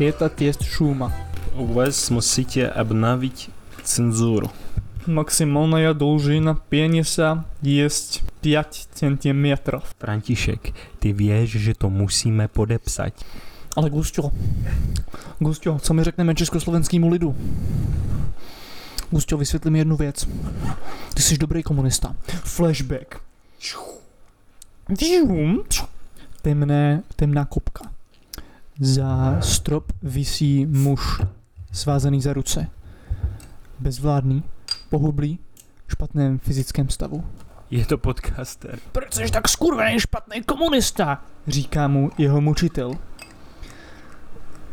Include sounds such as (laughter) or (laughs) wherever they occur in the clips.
Je to těst šuma. У вас musíte обновить цензуру. Максимальная должина пениса есть 5 сантиметров. František, ty věš, že to musíme podepsat. Ale Gusťo, Gusťo, co mi řekneme československému lidu? Gusťo, vysvětli mi jednu věc. Ty jsi dobrý komunista. Flashback. Temné, temná kopka. Za strop visí muž svázaný za ruce. Bezvládný, pohublý, v špatném fyzickém stavu. Je to podcaster. Proč jsi tak skurvený špatný komunista? Říká mu jeho mučitel.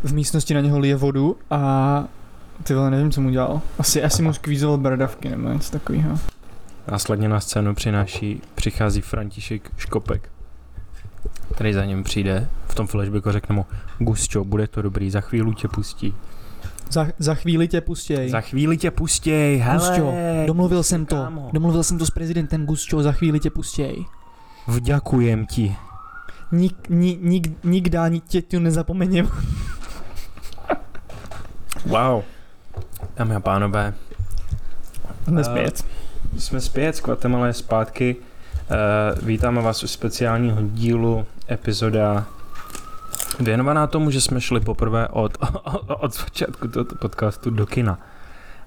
V místnosti na něho lije vodu a ty vole, nevím, co mu dělal. Asi, asi mu skvízoval bradavky nebo něco takového. Následně na scénu přináší, přichází František Škopek, který za ním přijde. V tom flashbacku řekne mu, Gusčo, bude to dobrý, za chvíli tě pustí. Za, za chvíli tě pustěj. Za chvíli tě pustěj, hele. Gusťo, domluvil jsem to. kámo. Domluvil jsem to s prezidentem Gusčo, za chvíli tě pustěj. Vďakujem ti. Nik, ni, nik, nikdy ani tě tu nezapomením. Wow. Dámy a pánové, Jsme Eh, zpět. jsme zpět, z Guatemala je zpátky. Uh, vítáme vás u speciálního dílu, epizoda věnovaná tomu, že jsme šli poprvé od, (laughs) od začátku tohoto podcastu do kina.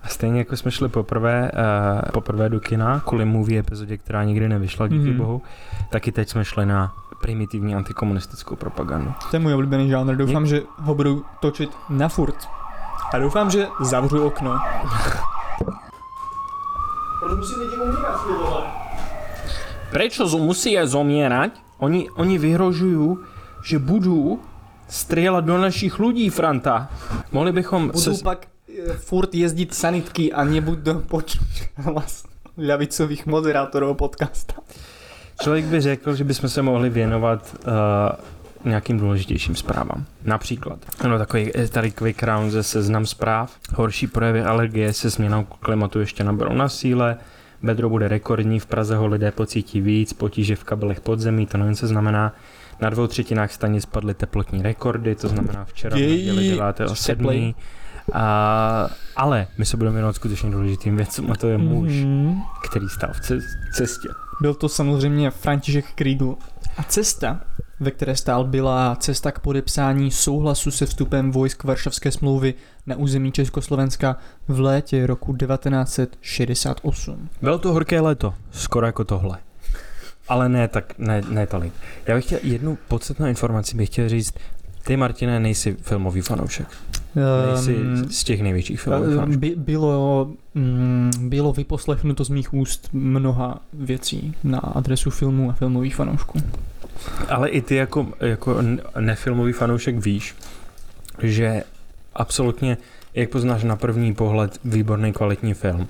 A stejně jako jsme šli poprvé, uh, poprvé do kina, kvůli movie epizodě, která nikdy nevyšla, díky Mhm. mm. bohu, taky teď jsme šli na primitivní antikomunistickou propagandu. To je můj oblíbený žánr. Doufám, že ho budu točit na furt. A doufám, že zavřu okno. Proč musí lidi umírat? Prečo musí zomierať? Oni, oni vyhrožují, že budou strieľať do našich ľudí, Franta. Mohli bychom Budu se... pak e, furt jezdit sanitky a nebudu počuť hlas ľavicových moderátorů podcasta. Člověk by řekl, že bychom se mohli věnovat uh, nějakým důležitějším zprávám. Například, no takový je tady quick round ze seznam zpráv. Horší projevy alergie se změnou klimatu ještě naberou na síle. Bedro bude rekordní, v Praze ho lidé pocítí víc, potíže v kabelech podzemí, to nevím, co znamená. Na dvou třetinách stanic spadly teplotní rekordy, to znamená včera neděli 9. teplej. 7. A, ale my se budeme věnovat skutečně důležitým věcem a to je muž, Mhm. který stál v ce- cestě. Byl to samozřejmě František Krídl. A cesta, ve které stál, byla cesta k podepsání souhlasu se vstupem vojsk Varšavské smlouvy na území Československa v létě roku 1968. Bylo to horké léto, skoro jako tohle. Ale ne, tak ne, ne tolik. Já bych chtěl jednu podstatnou informaci bych chtěl říct. Ty, Martine, nejsi filmový fanoušek. Nejsi Ehm, z těch největších filmových ehm, fanoušků. by, bylo, mm, bylo vyposlechnuto z mých úst mnoha věcí na adresu filmů a filmových fanoušků. Ale i ty jako, jako nefilmový fanoušek víš, že absolutně, jak poznáš na první pohled, výborný kvalitní film.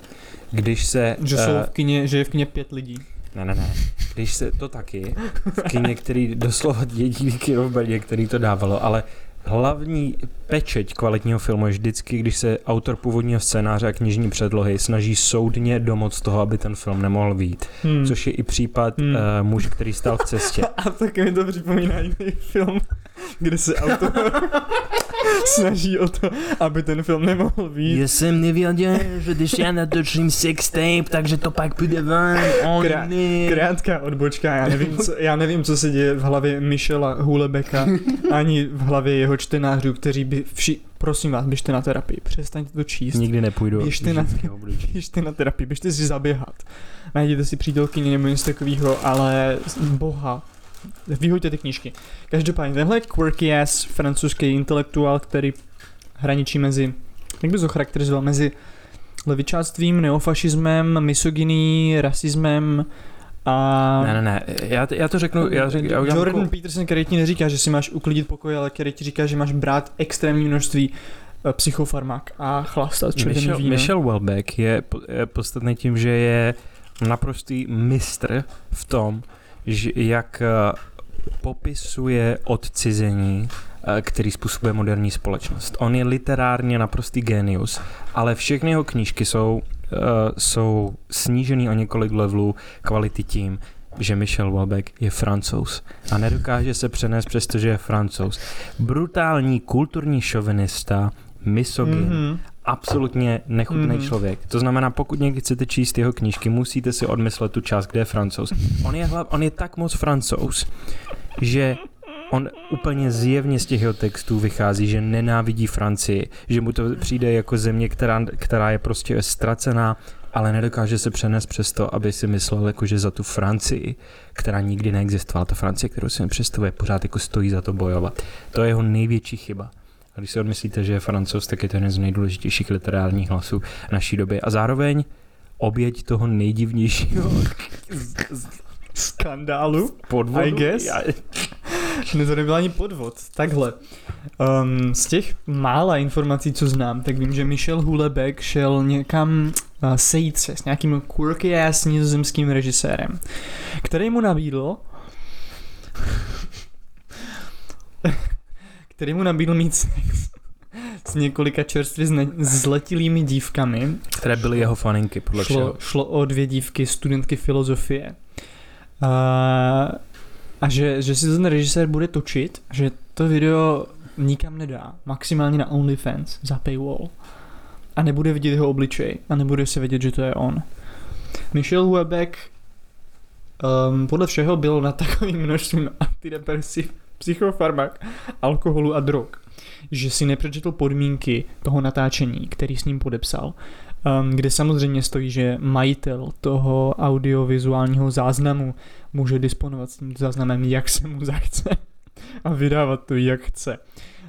Když se... Že, jsou eh, v kině, že je v kině pět lidí. Ne, ne, ne. Když se to taky, v kině, který doslova jediný kino v Brně, který to dávalo, ale hlavní pečeť kvalitního filmu je vždycky, když se autor původního scénáře a knižní předlohy snaží soudně domoc toho, aby ten film nemohl být. Hmm. Což je i případ Hmm. uh, muž, který stál v cestě. (laughs) A taky mi to připomíná jiný film, (laughs) kde se autor (laughs) (laughs) snaží o to, aby ten film nemohl být. Já jsem nevěděl, že když já natočím sextape, takže to pak půjde ven. Oh, Krá- ne. Krátká odbočka, já nevím, co, já nevím, co se děje v hlavě Michela Hulebeka, (laughs) ani v hlavě jeho čtenářů, kteří by vši... Prosím vás, běžte na terapii, přestaňte to číst. Nikdy nepůjdu. Běžte na-. (laughs) Běžte na terapii, běžte si zaběhat. Najděte si přítelkyni nebo něco takového, ale boha, vyhoďte ty knížky. Každopádně, tenhle quirky ass francouzský intelektuál, který hraničí mezi, jak bys ho charakterizoval, mezi levičáctvím, neofašismem, misogyní, rasismem a... Ne, ne, ne, já, já to řeknu, já, řek, já Jordan takovou- Peterson, který ti neříká, že si máš uklidit pokoj, ale který ti říká, že máš brát extrémní množství eh, psychofarmak a chlastat červený Michel, víno. Michel Welbeck je, po- je podstatný tím, že je naprostý mistr v tom, jak eh, popisuje odcizení, eh, který způsobuje moderní společnost. On je literárně naprostý genius, ale všechny jeho knížky jsou, eh, jsou snížený o několik levelů kvality tím, že Michel Welbeck je francouz a nedokáže se přenést, přestože je francouz. Brutální kulturní šovinista, misogyn, mm-hmm. Absolutně nechutný mm-hmm. člověk. To znamená, pokud někdy chcete číst jeho knížky, musíte si odmyslet tu část, kde je francouz. On je, hlav, on je tak moc francouz, že on úplně zjevně z těch jeho textů vychází, že nenávidí Francii, že mu to přijde jako země, která, která je prostě ztracená, ale nedokáže se přenést přes to, aby si myslel, jako, že za tu Francii, která nikdy neexistovala, ta Francie, kterou si představuje, pořád jako stojí za to bojovat. To je jeho největší chyba. A když si odmyslíte, že je francouz, tak je to jeden z nejdůležitějších literárních hlasů naší doby. A zároveň oběť toho nejdivnějšího (laughs) skandálu, podvodu. I guess. Ne, to nebyl ani podvod. Takhle. Um, z těch mála informací, co znám, tak vím, že Michel Hulebeck šel někam uh, sejít se s nějakým quirky ass nizozemským režisérem, který mu nabídl který mu nabídl mít sex (laughs) s několika čerstvě zletilými dívkami. Které byly jeho faninky, podle šlo, šlo o dvě dívky, studentky filozofie. Uh, a že, že si ten režisér bude točit, že to video nikam nedá, maximálně na OnlyFans za paywall. A nebude vidět jeho obličej a nebude se vědět, že to je on. Michel Huebeck um, podle všeho byl na takovým množstvím (laughs) antidepresiv, psychofarmak, alkoholu a drog, že si nepřečetl podmínky toho natáčení, který s ním podepsal um, kde samozřejmě stojí, že majitel toho audiovizuálního záznamu může disponovat s tím záznamem, jak se mu (laughs) zachce a vydávat to, jak chce.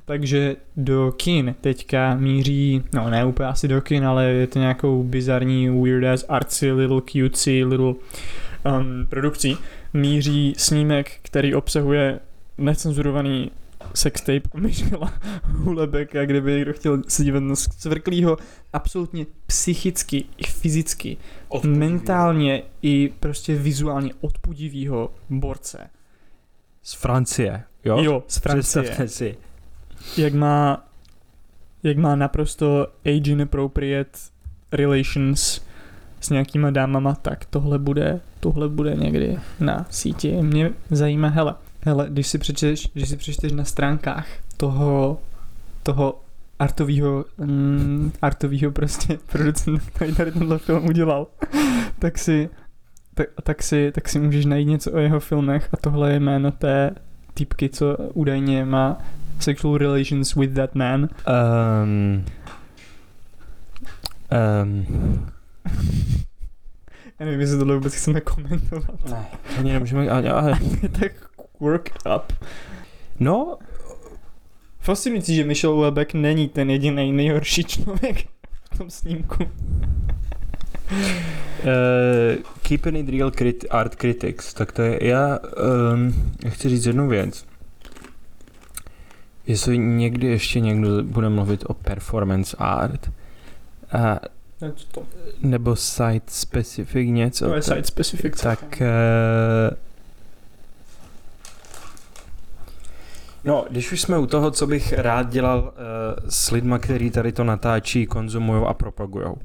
Takže do kin teďka míří, no ne úplně asi do kin, ale je to nějakou bizarní, weird ass, artsy, little cutesy, little um, produkcí, míří snímek, který obsahuje necenzurovaný sextape Michela Hulebeka, kde by někdo chtěl se dívat na svrklýho absolutně psychicky i fyzicky, odpudivý. mentálně i prostě vizuálně odpudivýho borce. Z Francie, jo? Jo, z Francie. si. Jak má, jak má naprosto age inappropriate relations s nějakýma dámama, tak tohle bude, tohle bude někdy na síti. Mě zajímá, hele, Hele, když si přečteš, když si přečteš na stránkách toho, toho artovýho, mm, artovýho prostě (laughs) producenta, který tady tenhle film udělal, (laughs) tak si, tak, tak, si, tak si můžeš najít něco o jeho filmech a tohle je jméno té typky, co údajně má sexual relations with that man. Um, um. Já nevím, jestli tohle vůbec chceme komentovat. Ne, ani nemůžeme, ale, ale... (laughs) tak worked up. No, fascinující, že Michel Welbeck není ten jediný nejhorší člověk v tom snímku. uh, keeping it real crit- art critics, tak to je, já um, chci říct jednu věc. Jestli někdy ještě někdo bude mluvit o performance art, uh, nebo site specific něco, to je site specific. Tak uh, No, když už jsme u toho, co bych rád dělal uh, s lidma, kteří tady to natáčí, konzumují a propagují. Uh,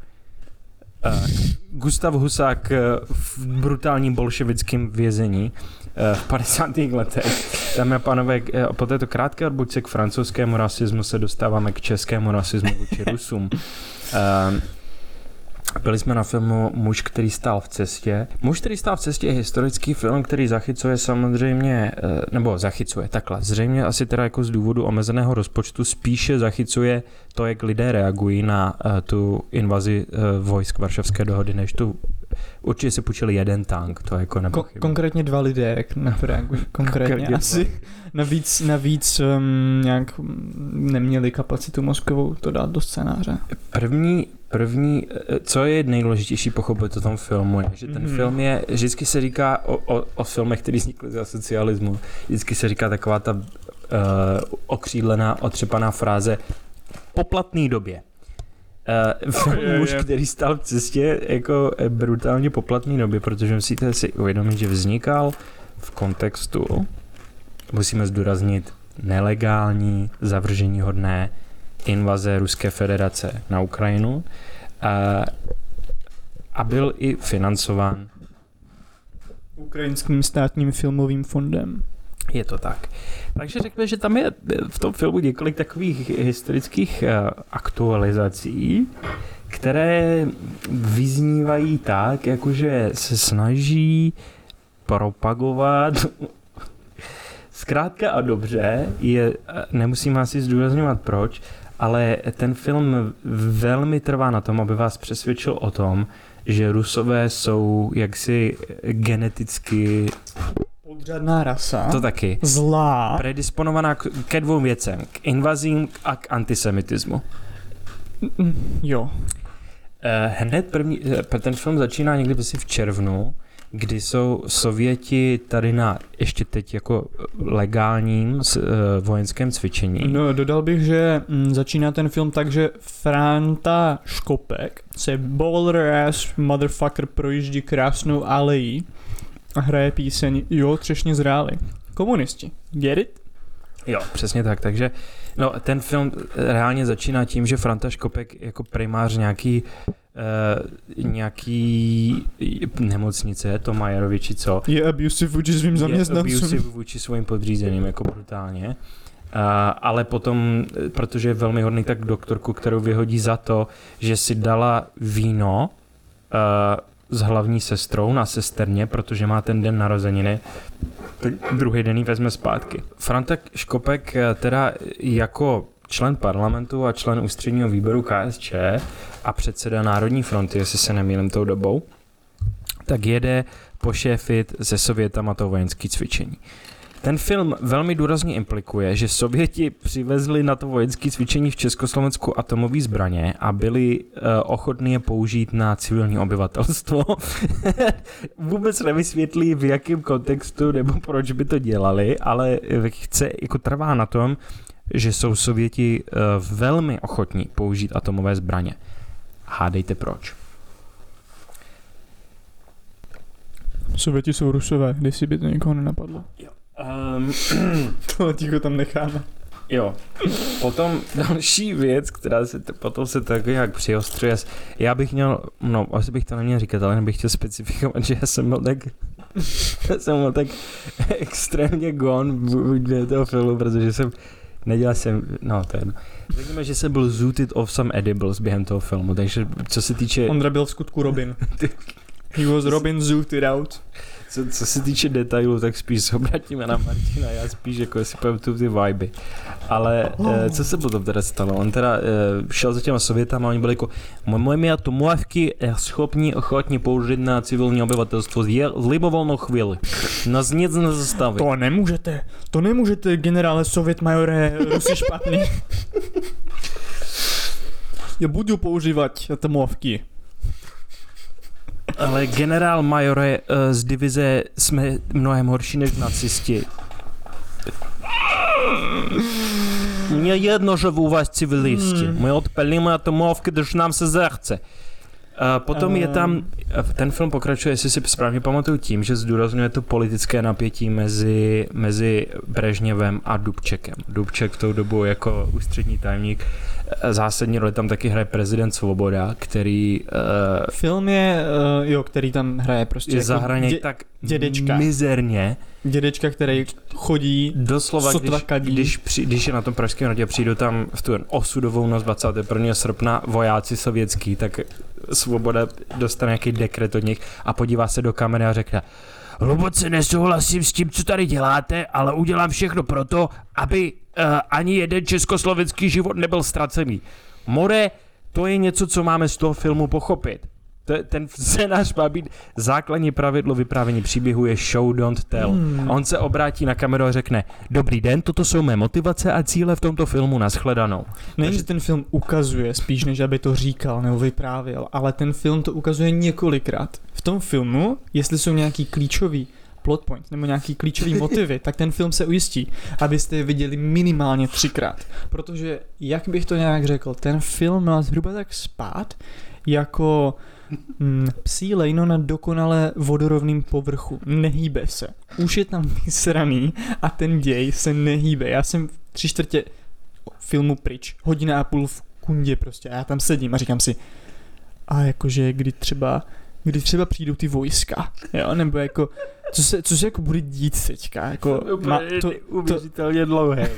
Gustav Husák uh, v brutálním bolševickém vězení uh, v 50. letech. Dámy a pánové, po této krátké odbočce k francouzskému rasismu se dostáváme k českému rasismu vůči Rusům. Byli jsme na filmu Muž, který stál v cestě. Muž, který stál v cestě je historický film, který zachycuje samozřejmě, eh, nebo zachycuje takhle, zřejmě asi teda jako z důvodu omezeného rozpočtu spíše zachycuje to, jak lidé reagují na eh, tu invazi eh, vojsk Varšavské dohody, než tu Určitě si půjčili jeden tank, to jako nebo Ko- Konkrétně dva lidé, jak (laughs) reagují. Konkrétně, konkrétně asi. Navíc, navíc um, nějak neměli kapacitu mozkovou to dát do scénáře. První, První, eh, co je nejdůležitější pochopit o tom filmu, je, že ten mm-hmm. film je, vždycky se říká o, o, o filmech, které vznikly za socialismu, vždycky se říká taková ta uh, okřídlená, otřepaná fráze poplatný době. Uh, muž, který stal v cestě jako brutálně poplatný době, protože musíte si uvědomit, že vznikal v kontextu, musíme zdůraznit, nelegální, zavržení hodné invaze Ruské federace na Ukrajinu a, a byl i financován Ukrajinským státním filmovým fondem. Je to tak. Takže řekne, že tam je v tom filmu několik takových historických eh, aktualizací, které vyznívají tak, jakože se snaží propagovat (laughs) Zkrátka a dobře, je, nemusím asi zdůrazňovat proč, ale ten film velmi trvá na tom, aby vás přesvědčil o tom, že Rusové jsou jaksi geneticky... Podřadná rasa. To taky. Zlá. Predisponovaná k, ke dvou věcem. K invazím a k antisemitismu. Jo. Eh, Hned první, eh, ten film začíná někdy asi v červnu, kdy jsou Sověti tady na ještě teď jako legálním uh, vojenském cvičení. No, dodal bych, že mm, začíná ten film tak, že Franta Škopek se baller ass motherfucker projíždí krásnou alejí a hraje píseň Jo, třešně zráli. Komunisti. Get it? Jo, přesně tak. Takže no, ten film reálně začíná tím, že Franta Škopek jako primář nějaký uh, nějaký nemocnice, to Majerovi či co, Je abusive vůči svým je zaměstnancům. abusive vůči svým podřízeným, jako brutálně. Uh, ale potom, eh, protože je velmi hodný, tak doktorku, kterou vyhodí za to, že si dala víno uh, s hlavní sestrou na sesterně, protože má ten den narozeniny, tak druhý den ji vezme zpátky. Frantek Škopek eh, teda jako člen parlamentu a člen ústředního výboru KSČ a předseda Národní fronty, jestli se nemýlím tou dobou, tak jede pošéfit se Sovětama to vojenské cvičení. Ten film velmi důrazně implikuje, že Sověti přivezli na to vojenské cvičení v Československu atomové zbraně a byli uh, ochotní je použít na civilní obyvatelstvo. (laughs) Vůbec nevysvětlí v jakém kontextu nebo proč by to dělali, ale chce, jako trvá na tom, že jsou Sověti uh, velmi ochotní použít atomové zbraně. Hádejte proč. Sověti jsou rusové, si by to někoho nenapadlo. Um, (clears throat) To ticho tam necháme. Jo. Potom další věc, která se t- potom se tak jak přiostřuje. Já bych měl, no asi bych to neměl říkat, ale bych chtěl specifikovat, (laughs) že já jsem byl tak (laughs) já jsem byl tak (laughs) extrémně gone během toho filmu, protože jsem nedělal jsem, no to je jedno. Řekněme, že jsem byl zooted of some edibles během toho filmu, takže co se týče, Ondra byl v skutku Robin. He was Robin zooted out. Co, co se týče detailů, tak spíš se obratíme na Martina, já spíš jako si pamatuju ty viby. Ale eh, co se potom teda stalo? On teda eh, šel za těma Sovětama a oni byli jako Můj atomovky schopni ochotní použít na civilní obyvatelstvo je v libovolnou chvíli. Nás nic nezastaví. To nemůžete, to nemůžete, generále Sovět majore, Rusy špatný. (laughs) Já budu používat atomovky. Ale generál majore eh, z divize jsme mnohem horší než nacisti. Mně jedno, že u vás civilisti. Hmm. My odpalíme atomovky, když nám se zachce. A potom je tam, ten film pokračuje, jestli si správně pamatuju, tím, že zdůrazňuje to politické napětí mezi, mezi Brežněvem a Dubčekem. Dubček v tou dobu jako ústřední tajemník eh, zásadní roli tam taky hraje prezident Svoboda, který uh, Film je, uh, jo, který tam hraje prostě je jako zahraně dě, tak dědečka. mizerně. Dědečka, který chodí Doslova, Sotva když, kadí. když, při, když je na tom pražském hradě, přijdou tam v tu osudovou noc 21. srpna vojáci sovětský, tak Svoboda dostane nějaký dekret od nich a podívá se do kamery a řekne Hluboce nesouhlasím s tím, co tady děláte, ale udělám všechno proto, aby uh, ani jeden československý život nebyl ztracený. More, to je něco, co máme z toho filmu pochopit. To- Ten scénář má být základní pravidlo vyprávění příběhu je show, don't tell. Hmm. A on se obrátí na kameru a řekne, dobrý den, toto jsou mé motivace a cíle v tomto filmu, nashledanou. Nejen, že ten film ukazuje, spíš než aby to říkal nebo vyprávěl, ale ten film to ukazuje několikrát. V tom filmu, jestli jsou nějaký klíčový plot point nebo nějaký klíčový (laughs) motivy, tak ten film se ujistí, abyste je viděli minimálně třikrát. Protože, jak bych to nějak řekl, ten film má zhruba tak spát, jako psí lejno na dokonale vodorovným povrchu. Nehýbe se. Už je tam vysraný a ten děj se nehýbe. Já jsem v tři čtvrtě filmu pryč. Hodina a půl v kundě prostě. A já tam sedím a říkám si, a jakože kdy třeba, kdy třeba přijdou ty vojska, jo, nebo jako, co se, co se jako bude dít teďka, jako má, to, uvěřitelně dlouhé.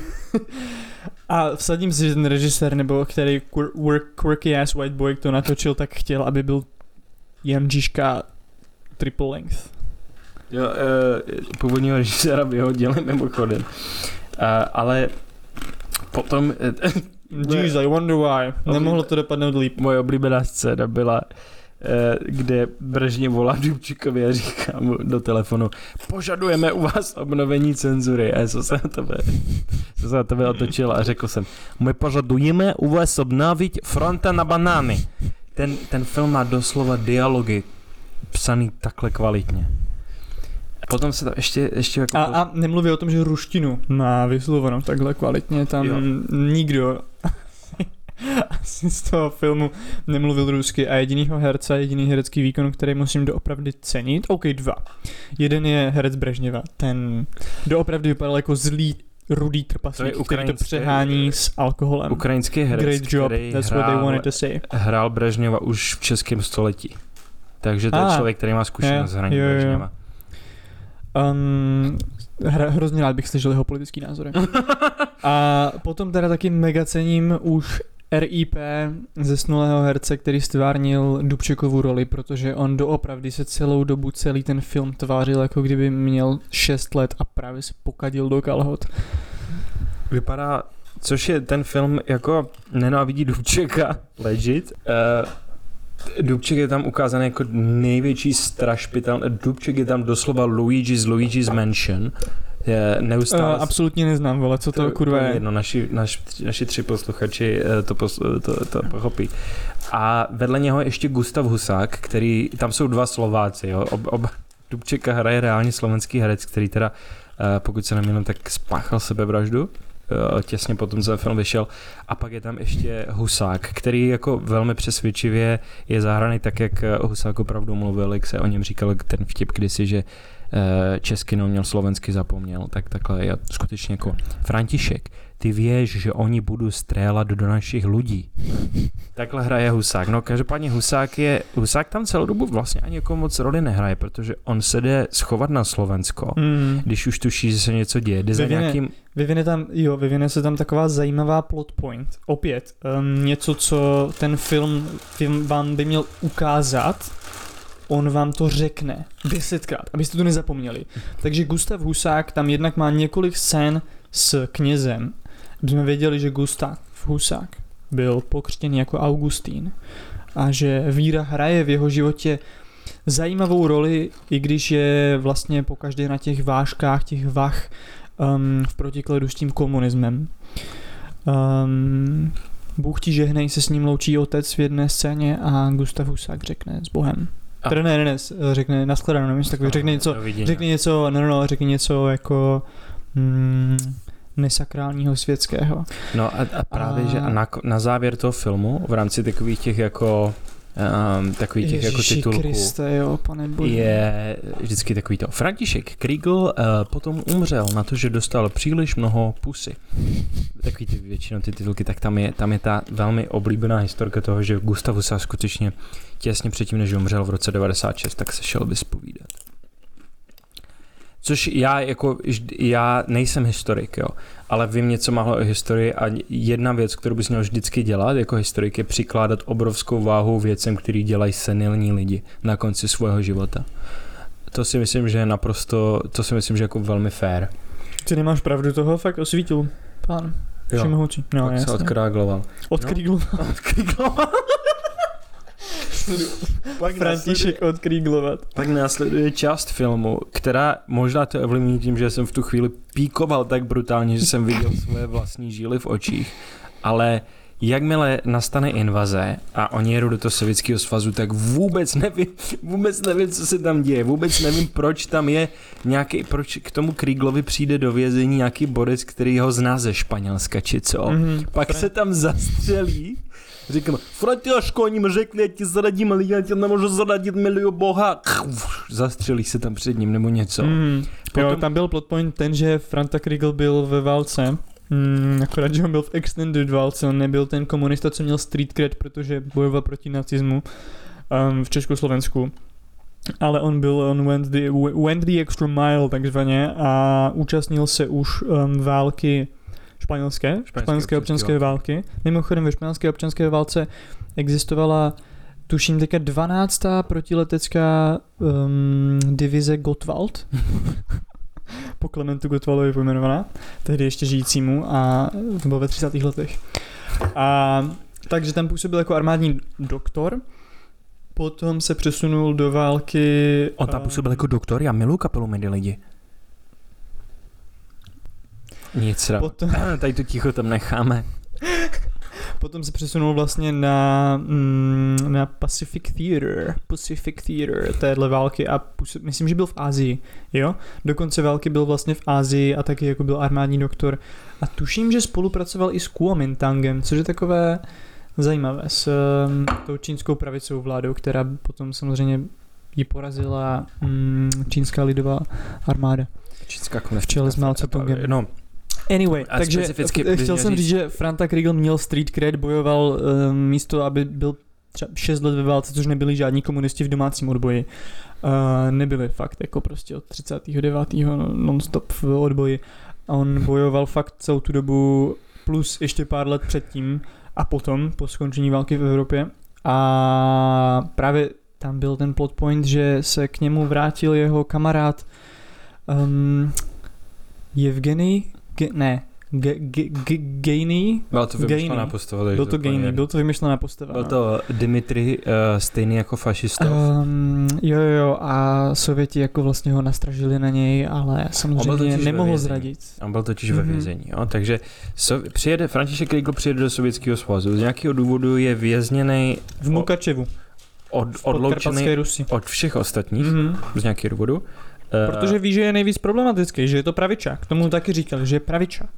(laughs) a vsadím si, že ten režisér, nebo který quirky ass white boy to natočil, tak chtěl, aby byl Janžiška triple length. Jo, uh, původního režiséra vyhodili mimochodem. Uh, ale potom... (laughs) Jeez, I wonder why. Nemohlo to dopadnout líp. Moje oblíbená scéna byla, eh, kde Brežně volá Dubčíkovi a říká mu do telefonu požadujeme u vás obnovení cenzury. A co se na tebe, co se na tebe otočil a řekl jsem, my požadujeme u vás obnovit fronta na banány. Ten, ten film má doslova dialogy psaný takhle kvalitně. Potom se tam ještě, ještě jako... A, a nemluví o tom, že ruštinu má vyslovenou takhle kvalitně, tam jo. nikdo (laughs) asi z toho filmu nemluvil rusky a jedinýho herce, jediný herecký výkon, který musím doopravdy cenit, OK, dva. Jeden je herec Brežněva, ten doopravdy vypadal jako zlý rudý trpaslík, to který to přehání s alkoholem. Ukrajinský herec, Great job, that's hrál, what they wanted to say. Hrál Brežněva už v českém století. Takže to je člověk, který má zkušenost s hraní Brežněva. Um, hra, hrozně rád bych slyšel jeho politický názory. (laughs) A potom teda taky mega cením už RIP zesnulého herce, který stvárnil Dubčekovu roli, protože on doopravdy se celou dobu celý ten film tvářil, jako kdyby měl 6 let a právě se pokadil do kalhot. Vypadá, což je ten film jako nenávidí Dubčeka, legit. Uh, Dubček je tam ukázaný jako největší strašpitel. Dubček je tam doslova Luigi's Luigi's Mansion. Je neustále... Uh, absolutně neznám, vole, co to, to kurva je. Jedno, naši, naš, naši tři posluchači eh, to, pos, to, to (laughs) pochopí. A vedle něho je ještě Gustav Husák, který, tam jsou dva Slováci, jo. Ob, ob, Dubčeka hraje reálně slovenský herec, který teda, eh, pokud se nemýlím, tak spáchal sebevraždu Eh, těsně potom ten film vyšel. A pak je tam ještě Husák, který jako velmi přesvědčivě je zahraný tak, jak Husák opravdu mluvil, jak se o něm říkal ten vtip kdysi, že eh, česky měl slovensky zapomněl, tak takhle je skutečně jako František ty věš, že oni budou strélat do našich lidí. Takhle hraje Husák. No každopádně Husák je, Husák tam celou dobu vlastně ani jako moc roli nehraje, protože on se jde schovat na Slovensko, mm. když už tuší, že se něco děje. Jde vyvine, za nějakým... vyvine, tam, jo, vyvine se tam taková zajímavá plot point. Opět, um, něco, co ten film, film vám by měl ukázat, on vám to řekne desetkrát, abyste to nezapomněli. Takže Gustav Husák tam jednak má několik scén s knězem jsme věděli, že Gustav Husák byl pokřtěný jako Augustín a že víra hraje v jeho životě zajímavou roli, i když je vlastně pokaždé na těch vážkách, těch vach um, v protikladu s tím komunismem. Um, Bůh ti žehnej se s ním loučí otec v jedné scéně a Gustav Husák řekne s Bohem. A. Teda ne, ne, ne, řekne nashledanou, nevím, takový, řekne něco, řekne něco, no, no, no, řekne něco jako mm, nesakrálního světského. No a, a právě, a... že na, na závěr toho filmu, v rámci takových těch jako um, takových těch jako titulků Kriste, jo, pane bože. je vždycky takový to. František Kriegel uh, potom umřel na to, že dostal příliš mnoho pusy. Takový ty většinou ty titulky, tak tam je, tam je ta velmi oblíbená historka toho, že Gustavu se skutečně těsně předtím, než umřel v roce 96, tak se šel vyspovídat. Což já jako, já nejsem historik, jo, ale vím něco málo o historii a jedna věc, kterou bys měl vždycky dělat jako historik, je přikládat obrovskou váhu věcem, který dělají senilní lidi na konci svého života. To si myslím, že je naprosto, to si myslím, že je jako velmi fair. Ty nemáš pravdu, toho fakt osvítil, pán. Všemohoucí. No, tak se odkrágloval. Odkrígloval. No, odkrígloval. (laughs) pak František odkríglovat. Pak následuje část filmu, která možná to ovlivní tím, že jsem v tu chvíli píkoval tak brutálně, že jsem viděl (laughs) svoje vlastní žíly v očích, ale jakmile nastane invaze a oni jedou do toho sovětského svazu, tak vůbec nevím, vůbec nevím, co se tam děje, vůbec nevím, proč tam je nějaký, proč k tomu Krieglovi přijde do vězení nějaký borec, který ho zná ze Španělska, či co. Mm-hmm. Pak se tam zastřelí Říkám, Fratěško, oni mi řekli, já ti zradím, ale já ti nemůžu zradit, miluju Boha. Zastřelí se tam před ním nebo něco. Mm, Potom... Jo, tam byl plot point ten, že Franta Kriegel byl ve válce. Mm, akorát, že on byl v extended válce, on nebyl ten komunista, co měl street cred, protože bojoval proti nacismu um, v Československu. ale on byl, on went the, went the extra mile takzvaně a účastnil se už um, války španělské, španělské, španělské občanské války. války. Mimochodem ve španělské občanské válce existovala tuším teďka 12. protiletecká um, divize Gottwald. (laughs) po Klementu Gottwaldovi pojmenovaná, tehdy ještě žijícímu a to bylo ve 30. letech. A takže tam působil jako armádní doktor, potom se přesunul do války... On tam působil jako doktor, já miluji kapelu Medy lidi. Nic, potom... (laughs) tady to ticho tam necháme. (laughs) Potom se přesunul vlastně na, mm, na Pacific Theater, Pacific Theater téhle války a myslím, že byl v Ázii, jo? Do konce války byl vlastně v Ázii a taky jako byl armádní doktor a tuším, že spolupracoval i s Kuomintangem, což je takové zajímavé s um, tou čínskou pravicovou vládou, která potom samozřejmě ji porazila um, čínská lidová armáda. Čínská v čele s Mao Tse-tungem. No, Anyway, a takže chtěl jsem říct, že Franta Kriegel měl street cred, bojoval um, místo, aby byl třeba 6 let ve válce, což nebyli žádní komunisti v domácím odboji. Uh, nebyli fakt jako prostě od 39. non-stop v odboji. A on bojoval fakt celou tu dobu plus ještě pár let předtím a potom, po skončení války v Evropě. A právě tam byl ten plot point, že se k němu vrátil jeho kamarád um, Evgeny, ge, ne, Ge, ge, ge, Gejný? Byla to vymyšlená postava. Byl to Gejný, byl to vymyšlená postava. Byl no. to Dimitri uh, stejný jako fašistov. Um, jo, jo, a Sověti jako vlastně ho nastražili na něj, ale samozřejmě nemohl zradit. On byl totiž mm-hmm. ve mhm. vězení, jo, takže so, přijede, František Kriegel přijede do Sovětského svazu, z nějakého důvodu je vězněný v Mukačevu. Od, odloučený od všech ostatních mm-hmm. z nějakého důvodu. Protože ví, že je nejvíc problematický, že je to pravičák. Tomu taky říkal, že je pravičák.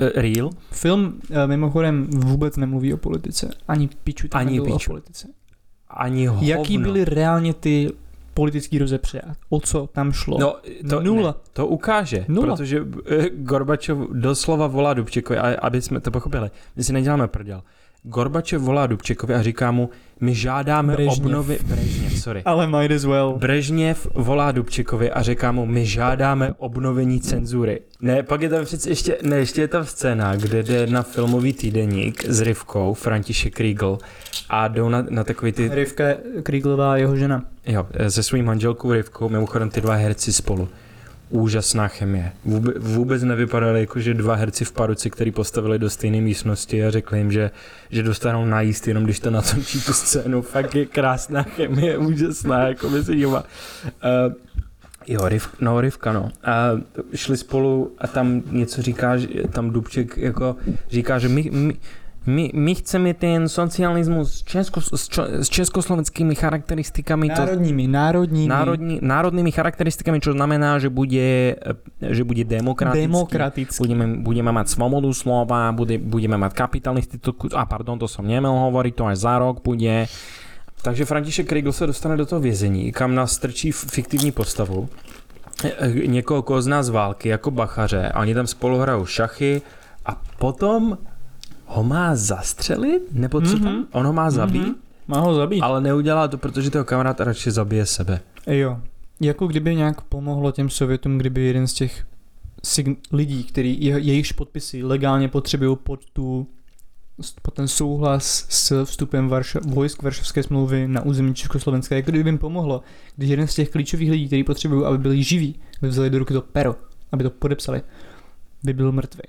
Uh, real? Film uh, mimochodem vůbec nemluví o politice. Ani piču tam Ani piču. o politice. Ani hovno. Jaký byly reálně ty politický rozepře o co tam šlo. No, to, Nula. Ne, to ukáže, Nula. protože eh, Gorbačov doslova volá Dubčekovi, aby jsme to pochopili. My si neděláme prděl. Gorbačov volá Dubčekovi a říká mu, my žádáme Brežněv. obnovy... Brežněv, sorry. (laughs) Ale might as well. Brežněv volá Dubčekovi a říká mu, my žádáme obnovení cenzury. Ne, pak je tam přece ještě, ne, ještě je tam scéna, kde jde na filmový týdeník s Rivkou, František Kriegel, a jdou na, na takový ty... Rivka Kriegelová, jeho žena. Jo, se svým manželkou Rivkou, mimochodem ty dva herci spolu úžasná chemie. Vůbec, vůbec nevypadali jako, že dva herci v paruci, který postavili do stejné místnosti a řekli jim, že, že dostanou najíst jenom když to natočí tu scénu. Fakt je krásná chemie, úžasná, jako by se dívá. Uh, Jo, riv, no, Rivka, no. A šli spolu a tam něco říká, že tam Dubček jako říká, že my, my, my, my chceme ten socialismus s, česko, s, čo, s československými charakteristikami. Národními, národními. Národní, národnými charakteristikami, čo znamená, že bude, že bude demokratický. Demokratický. Budeme, budeme mať svobodu slova, bude, budeme mať kapitalistickú, a pardon, to som nemal hovoriť, to až za rok bude. Takže František Kriegel se dostane do toho vězení, kam nás strčí fiktivní postavu někoho, koho zná z války, jako bachaře. Oni tam spolu hrajou šachy a potom ho má zastřelit? Nebo co mm-hmm. tam? Mhm. On ho má zabít? Mm-hmm. Má ho zabít. Ale neudělá to, protože toho kamarád radši zabije sebe. Jo. Jako kdyby nějak pomohlo těm Sovětům, kdyby jeden z těch sign- lidí, který je, jejichž podpisy legálně potřebují pod tu pod ten souhlas s vstupem Varša- vojsk Varšavské smlouvy na území Československa, jako kdyby jim pomohlo, když jeden z těch klíčových lidí, kteří potřebují, aby byli živí, by vzali do ruky to pero, aby to podepsali, by byl mrtvý.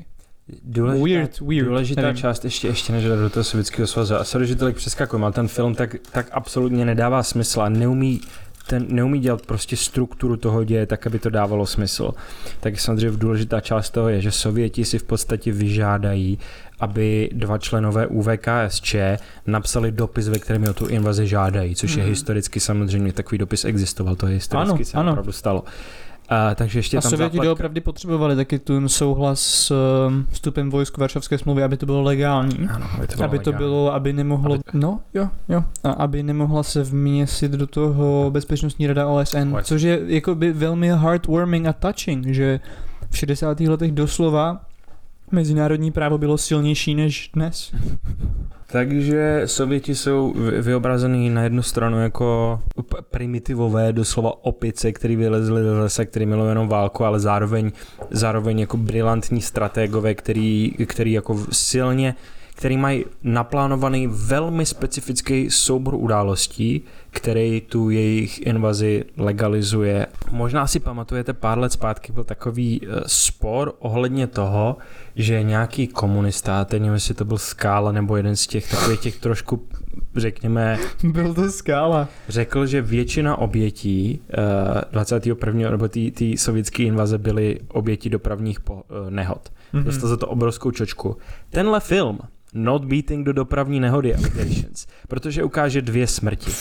Důležitá, weird, weird, důležitá nevím. část ještě, ještě než do toho sovětského svazu. A sorry, že tolik přeskakujem, ale ten film tak, tak absolutně nedává smysl a neumí ten neumí dělat prostě strukturu toho děje tak, aby to dávalo smysl. Tak samozřejmě důležitá část toho je, že Sověti si v podstatě vyžádají, aby dva členové UVKSČ napsali dopis, ve kterém o tu invazi žádají, což mm. je mhm. historicky samozřejmě takový dopis existoval, to je historicky ano, se ano. opravdu stalo. A, takže ještě a tam Sověti zápletka... opravdu potřebovali taky ten souhlas s um, vstupem vojsk Varšavské smlouvy, aby to bylo legální. Ano, aby to bylo, aby, to bylo aby nemohlo, aby... no jo, jo, a aby nemohla se vměsit do toho bezpečnostní rada OSN, OSN. což je jako by velmi heartwarming a touching, že v 60. letech doslova Mezinárodní právo bylo silnější než dnes. (laughs) Takže Sověti jsou vy- vyobrazený na jednu stranu jako primitivové, doslova opice, který vylezli do lesa, který milují jenom válku, ale zároveň, zároveň jako brilantní strategové, který, který jako silně který mají naplánovaný velmi specifický soubor událostí, který tu jejich invazi legalizuje. Možná si pamatujete, pár let zpátky byl takový eh, spor ohledně toho, že nějaký komunista, teď nevím, jestli to byl Skála nebo jeden z těch takových těch trošku, řekněme, (laughs) Byl to skála. řekl, že většina obětí uh, 21. nebo té sovětské invaze byly oběti dopravních po, uh, nehod. Mhm. Dostal za to obrovskou čočku. Tenhle film Not Beating do dopravní nehody protože ukáže dvě smrti.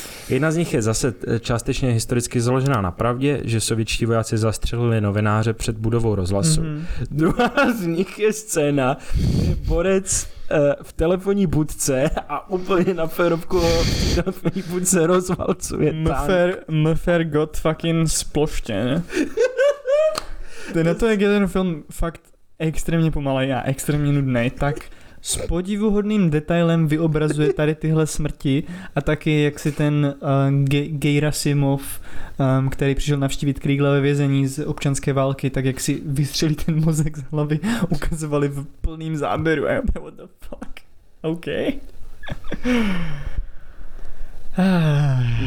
Jedna z nich je zase eh, částečně historicky založená na pravdě, že sovětští vojáci zastřelili novináře před budovou rozhlasu. Mm-hmm. Mhm. (laughs) Druhá z nich je scéna, kde je borec eh, v telefonní budce a úplně na férovku ho v telefonní budce rozvalcuje. Mfer, Mfer got fucking sploštěn. To je na to, jak je ten film fakt extrémně pomalej a extrémně nudný, tak s podivuhodným detailem vyobrazuje tady tyhle smrti a taky jak si ten uh, Ge- Gerasimov, um, který přišel navštívit Kriegla ve vězení z občanské války, tak jak si vystřelí ten mozek z hlavy, (laughs) ukazovali v plným záběru. A what the fuck? OK.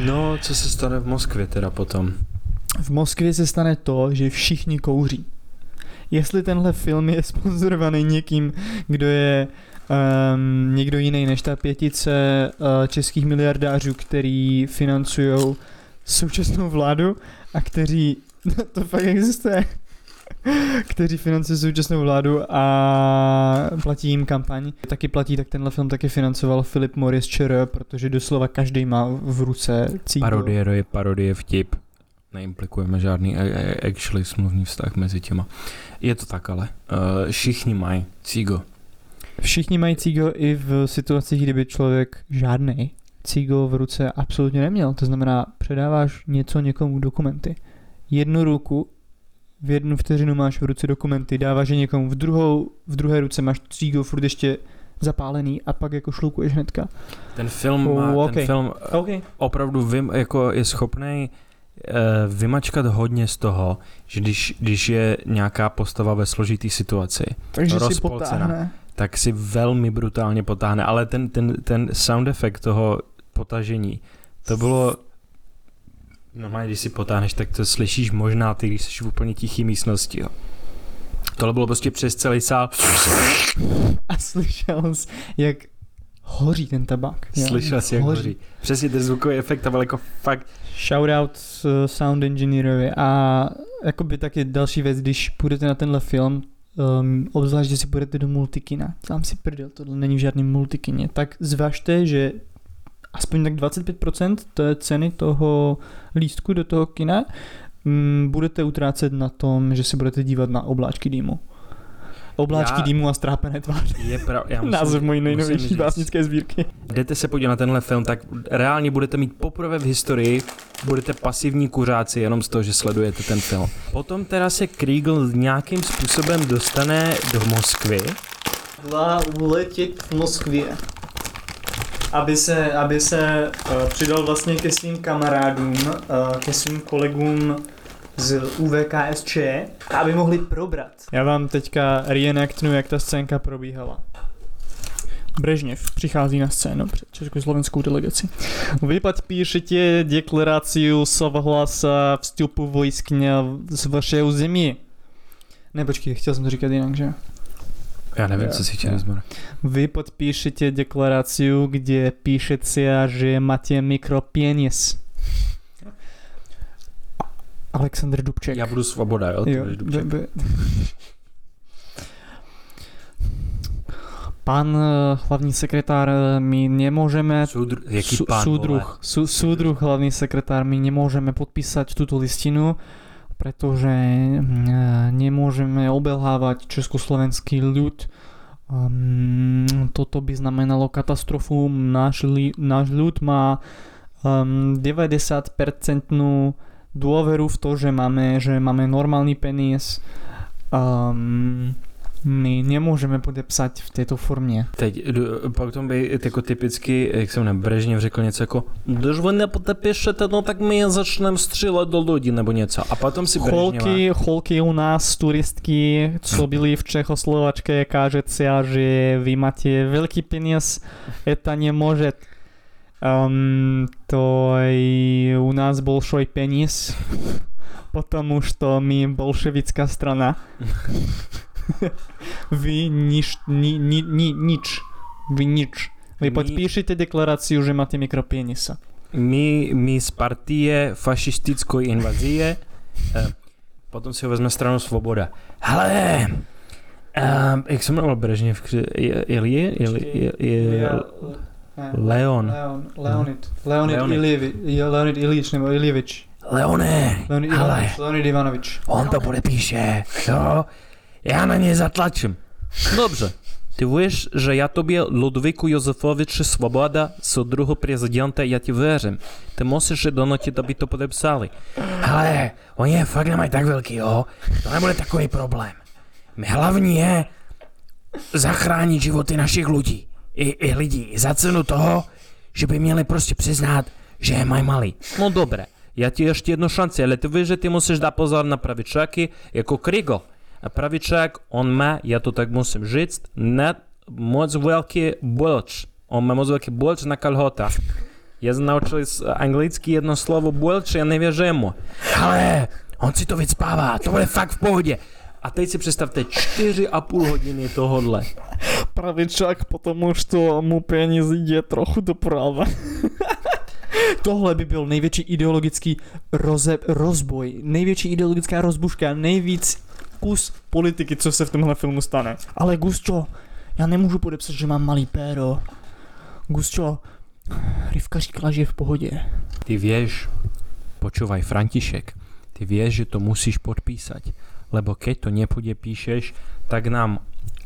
No, co se stane v Moskvě teda potom? V Moskvě se stane to, že všichni kouří. Jestli tenhle film je sponzorovaný někým, kdo je um, někdo jiný než ta pětice uh, českých miliardářů, který financují současnou vládu a kteří, (laughs) to fakt existuje, (laughs) kteří financují současnou vládu a platí jim kampaň. Taky platí, tak tenhle film taky financoval Philip Morris ČR, protože doslova každý má v ruce cíko. Parodie je parodie vtip. Neimplikujeme žádný e- e- actually smluvní vztah mezi těma. Je to tak ale. Uh, všichni mají cígo. Všichni mají cígo i v situacích, kdyby člověk žádný cígo v ruce absolutně neměl. To znamená, předáváš něco někomu dokumenty. Jednu ruku, v jednu vteřinu máš v ruce dokumenty, dáváš je někomu, v, druhou, v druhé ruce máš cígo furt ještě zapálený a pak jako šlukuješ hnedka. Ten film, Oh, má, ok. ten film OK. opravdu vym, jako je schopný vymačkat hodně z toho, že když, když je nějaká postava ve složitý situaci, Takže si Rozpolcená. potáhne. tak si velmi brutálně potáhne, ale ten, ten, ten sound efekt toho potažení, to bylo normálně, když si potáhneš, tak to slyšíš možná ty, když jsi v úplně tichý místnosti. Jo. Tohle bylo prostě přes celý sál. A slyšel jsi, jak hoří ten tabák. Slyšel jsi, jak hoří. Přesně ten zvukový efekt, byl jako fakt Shoutout uh, sound engineerovi a jakoby taky další věc, když půjdete na tenhle film, um, obzvlášť, že si půjdete do multikina, tam si prdel, tohle není v žádném multikině, tak zvažte, že aspoň tak 25% té ceny toho lístku do toho kina um, budete utrácet na tom, že se budete dívat na obláčky dýmu. Obláčky Já- dýmu a strápené tváře. je pravda. (laughs) Název mojí nejnovější musím básnické sbírky. jdete se podívat na tenhle film, tak reálně budete mít poprvé v historii, budete pasivní kuřáci jenom z toho, že sledujete ten film. Potom teda se Kriegel nějakým způsobem dostane do Moskvy. Hodlá uletět v Moskvě. Aby se, aby se uh, přidal vlastně ke svým kamarádům, uh, ke svým kolegům z UVKSČ, aby mohli probrat. Já vám teďka reenactnu, jak ta scénka probíhala. Brežněv přichází na scénu před československou delegaci. Vy podpíšete deklaraci souhlasa vstupu vojsk na z vašeho území. Ne, počkej, chtěl jsem to říkat jinak, že? Já nevím, Jo, co si chtěl zmora. Vy podpíšete deklaraci, kde píšete, že máte mikropenis. Aleksandr Dubček. Já budu svoboda, jo? Jo, Dubček. b- (laughs) Pan eh, hlavní sekretár, eh, my nemôžeme Soudru, jaký Sú- pán, vole? súdruh, sú, súdruh, hlavný sekretár, my nemôžeme podpísať túto listinu, pretože mm, nemôžeme obelhávať československý ľud. Um, toto by znamenalo katastrofu. Náš, li, náš ľud má um, 90% dôveru v to, že máme, že máme normálny penis. Um, ehm, my nemůžeme podepsat v této formě. Teď pak tomu by jako typicky, jak jsem na Brežněv řekl něco jako když vy nepodepíšete, no tak my začneme střílet do lidí nebo něco. A potom si Brežněva... Holky, holky u nás, turistky, co byli v Čechoslovačke, káže že vy máte velký penis, to nemůže Um, to i u nás большой penis, потому что my bolševická strana. vy nič, ni, ni, ni, nič, vy nič. Vy My- podpíšete deklaraci, že máte mikropenisa. my, my z partie fašistické invazie, eh, potom si ho vezme stranu Svoboda. Hele, um, jak se jmenoval Brežněv? Ilie? Leon. Leon, Leonid. Leonid, Leonid. Ilijevič, Leonid Ilič nebo Ilijevič. Leone, Leonid Ale- Ivanovič. Leonid Ivanovič. on to podepíše, jo? Já na něj zatlačím. Dobře. Ty víš, že já tobě Ludvíku Josefoviči Svoboda, co druhého prezidenta, já ti věřím. Ty musíš je donutit, aby to podepsali. Ale oni je fakt nemají tak velký, jo? To nebude takový problém. Hlavní je zachránit životy našich lidí. I, i lidí. Za cenu toho, že by měli prostě přiznat, že je mají malý. No dobré. Já ti ještě jednu šanci, ale ty víš, že ty musíš dát pozor na pravičáky jako Krigl. A pravičák, on má, já to tak musím říct, ne moc velký bulč. On má moc velký bulč na kalhotách. Já jsem naučil anglicky jedno slovo bulč, já nevěřím mu. Ale on si to vycpává, to bude fakt v pohodě. A teď si představte 4,5 hodiny tohodle Pravičák, потому что mu peníz jde trochu doprava. (laughs) Tohle by byl největší ideologický roze, rozboj, největší ideologická rozbuška, nejvíc kus politiky, co se v tomhle filmu stane. Ale Gusčo, já nemůžu podepsat, že mám malý péro. Gusčo, Rivka říkala, že je v pohodě. Ty vieš, počúvaj František, ty vieš, že to musíš podpísať, lebo keď to nepodepíšeš, tak nám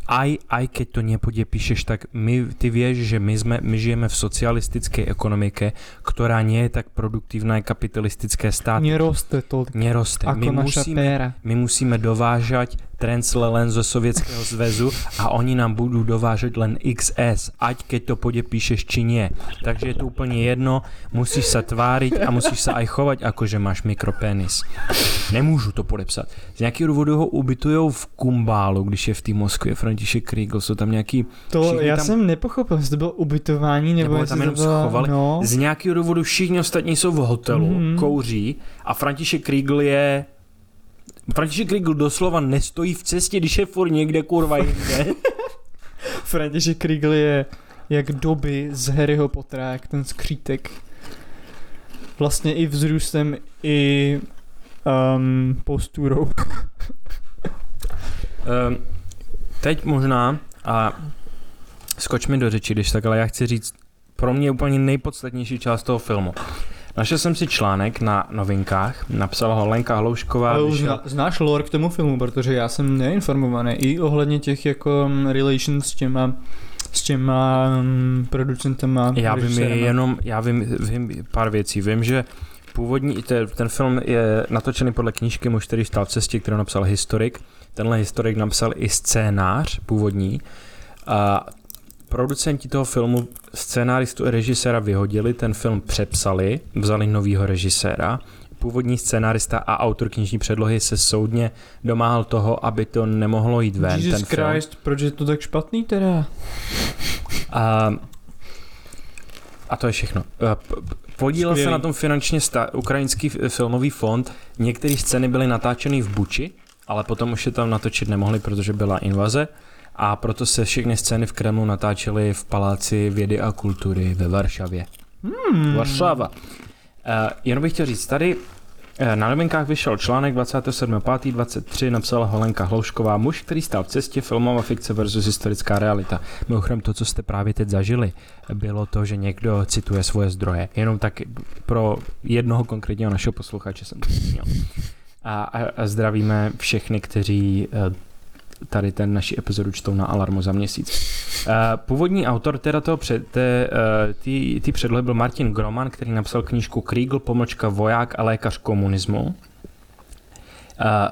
aj, aj keď to nepodepíšeš, tak my, ty vieš, že my, sme, my žijeme v socialistickej ekonomike, ktorá nie je tak produktívna ako kapitalistické státy. Neroste to Neroste. ako My musíme, péra. my musíme dovážať trencle len zo Sovětského zväzu a oni nám budú dovážet len XS, ať keď to podepíšeš či nie. Takže je to úplně jedno, musíš sa tváriť a musíš sa aj chovať ako že máš mikropenis. Nemůžu to podepsat. Z nějakého důvodu ho ubytujou v Kumbálu, když je v té Moskvě František Kriegel, jsou tam nějaký, To já tam- jsem nepochopil, jestli to bylo ubytování, nebo, Nebo jestli tam to jenom bylo, schovali. No, z nějakého důvodu všichni ostatní jsou v hotelu, Mhm. kouří a František Kriegel je František Kriegel doslova nestojí v cestě, když je furt někde kurva jinde. (laughs) František Kriegel je jak doby z Harryho Pottera, jak ten skřítek. Vlastně i vzrůstem, i um, posturou. Um, (laughs) teď možná, a skoč mi do řeči, když tak, ale já chci říct, pro mě úplně nejpodstatnější část toho filmu. Našel jsem si článek na novinkách, napsala ho Lenka Hloušková, Ale už vyšel, zna, znáš lore k tomu filmu, protože já jsem neinformovaný i ohledně těch jako um, relations s těma s těma um, producentama. já vím jenom, já vím, vím pár věcí, vím, že původní, ten, ten film je natočený podle knížky Muž, který stál v cestě, kterou napsal historik. Tenhle historik napsal i scénář původní. A producenti toho filmu scénáristu a režiséra vyhodili, ten film přepsali, vzali novýho režiséra. Původní scénárista a autor knižní předlohy se soudně domáhal toho, aby to nemohlo jít ven. Jesus ten film. Christ, proč je to tak špatný teda? A, a to je všechno. Podílel se na tom finančně sta- ukrajinský filmový fond. Některé scény byly natáčeny v Buči, ale potom už je tam natočit nemohli, protože byla invaze. A proto se všechny scény v Kremlu natáčely v Paláci vědy a kultury ve Varšavě. Hmm. Varšava. Uh, jenom bych chtěl říct, tady eh, na novinkách vyšel článek 27.5.23, napsala Holenka Hloušková, muž, který stál v cestě, filmová fikce versus historická realita. Mimochodem to, co jste právě teď zažili, bylo to, že někdo cituje svoje zdroje. Jenom tak pro jednoho konkrétního našeho posluchače jsem to zmínil. A, a, a zdravíme všechny, kteří eh, tady ten naši epizodu čtou na Alarmu za měsíc. Uh, původní autor teda toho před, té, ty, ty předlohy byl Martin Groman, který napsal knížku Kriegel, pomlčka voják a lékař komunismu.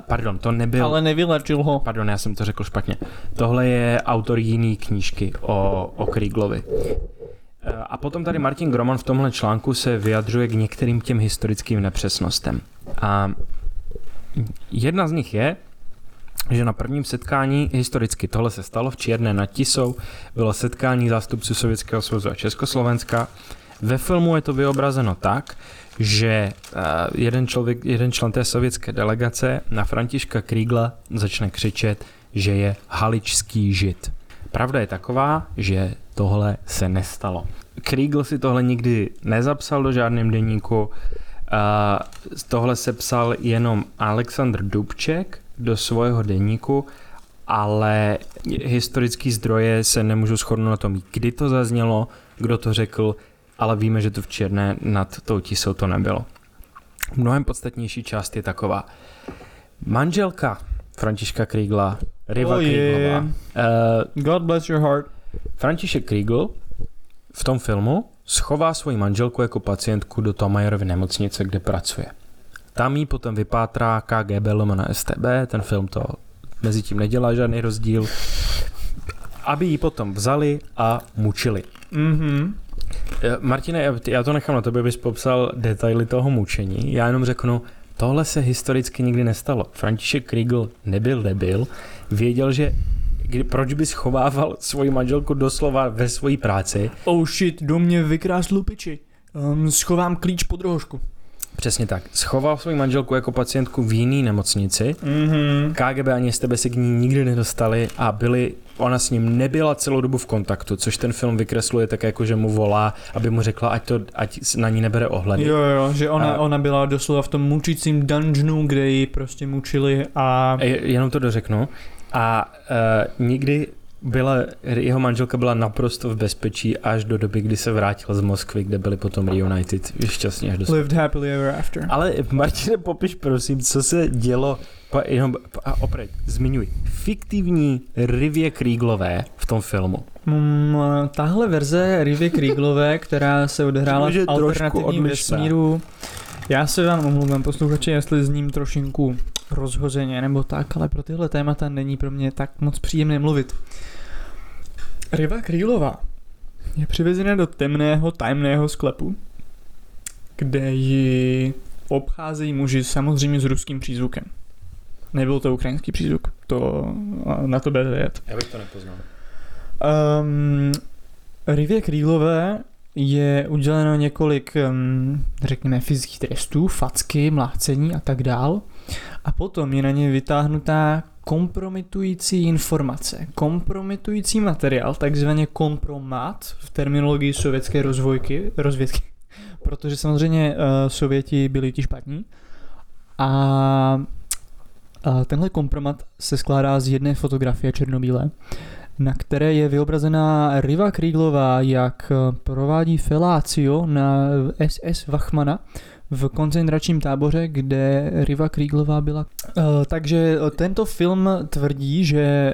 pardon, to nebyl... Ale nevylečil ho. Pardon, já jsem to řekl špatně. Tohle je autor jiný knížky o, o Krieglovi. Eh, A potom tady Martin Groman v tomhle článku se vyjadřuje k některým těm historickým nepřesnostem. A jedna z nich je, že na prvním setkání historicky tohle se stalo v Čierné nad Tisou, bylo setkání zástupců Sovětského svazu a Československa. Ve filmu je to vyobrazeno tak, že eh, jeden, člověk, jeden člen té sovětské delegace na Františka Krígla začne křičet, že je haličský žid. Pravda je taková, že tohle se nestalo. Kriegel si tohle nikdy nezapsal do žádném deníku, a tohle se psal jenom Aleksandr Dubček do svého deníku, ale historický zdroje se nemůžu shodnout na tom, kdy to zaznělo, kdo to řekl, ale víme, že to v Černé nad tou tisou to nebylo. Mnohem podstatnější část je taková. Manželka Františka Kriegla, Riva Oh, yeah. Uh, God bless your heart. František Kriegl v tom filmu schová svoji manželku jako pacientku do Tomajerovy nemocnice, kde pracuje. Tam jí potom vypátrá KGB lomeno STB, ten film to mezi tím nedělá žádný rozdíl, aby ji potom vzali a mučili. Mhm. Eh, Martine, já- já to nechám na tebe, abys popsal detaily toho mučení. Já jenom řeknu, tohle se historicky nikdy nestalo. František Kriegel nebyl debil, věděl, že kdy, proč by schovával svoji manželku doslova ve své práci. Oh shit, do mě vykrás lupiči. Um, schovám klíč pod rohošku. Přesně tak. Schoval svoji manželku jako pacientku v jiný nemocnici. Mhm. KGB ani z tebe se k ní nikdy nedostali a byli, ona s ním nebyla celou dobu v kontaktu, což ten film vykresluje tak jako, že mu volá, aby mu řekla, ať, to, ať na ní nebere ohledy. Jo, jo, že ona, A- ona byla doslova v tom mučícím dungeonu, kde ji prostě mučili a... Je- Jenom to dořeknu. A uh, nikdy byla, jeho manželka byla naprosto v bezpečí až do doby, kdy se vrátil z Moskvy, kde byli potom reunited šťastně až do Lived happily ever after. Ale Martine, popiš prosím, co se dělo, pa, jenom, a opět, zmiňuj, fiktivní Rivě Kríglové v tom filmu. Mm, tahle verze Rivy Krieglové, (laughs) která se odehrála v alternativním vesmíru, já se vám omluvám posluchači, jestli s ním trošinku rozhozeně nebo tak, ale pro tyhle témata není pro mě tak moc příjemné mluvit. Riva Krýlová je přivezena do temného, tajemného sklepu, kde ji obcházejí muži samozřejmě s ruským přízvukem. Nebyl to ukrajinský přízvuk, to na to bude vědět. Já bych to nepoznal. Um, Rivě Krýlové je uděleno několik, um, řekněme, fyzických trestů, facky, mlácení a tak dál. A potom je na ně vytáhnutá kompromitující informace. Kompromitující materiál, takzvaně kompromat v terminologii sovětské rozvojky, rozvědky, (laughs) protože samozřejmě uh, Sověti byli ti špatní. A, a tenhle kompromat se skládá z jedné fotografie černobílé, na které je vyobrazená Riva Kríglová, jak eh, provádí felácio na SS Wachmana v koncentračním táboře, kde Riva Kríglová byla. Uh, takže tento film tvrdí, že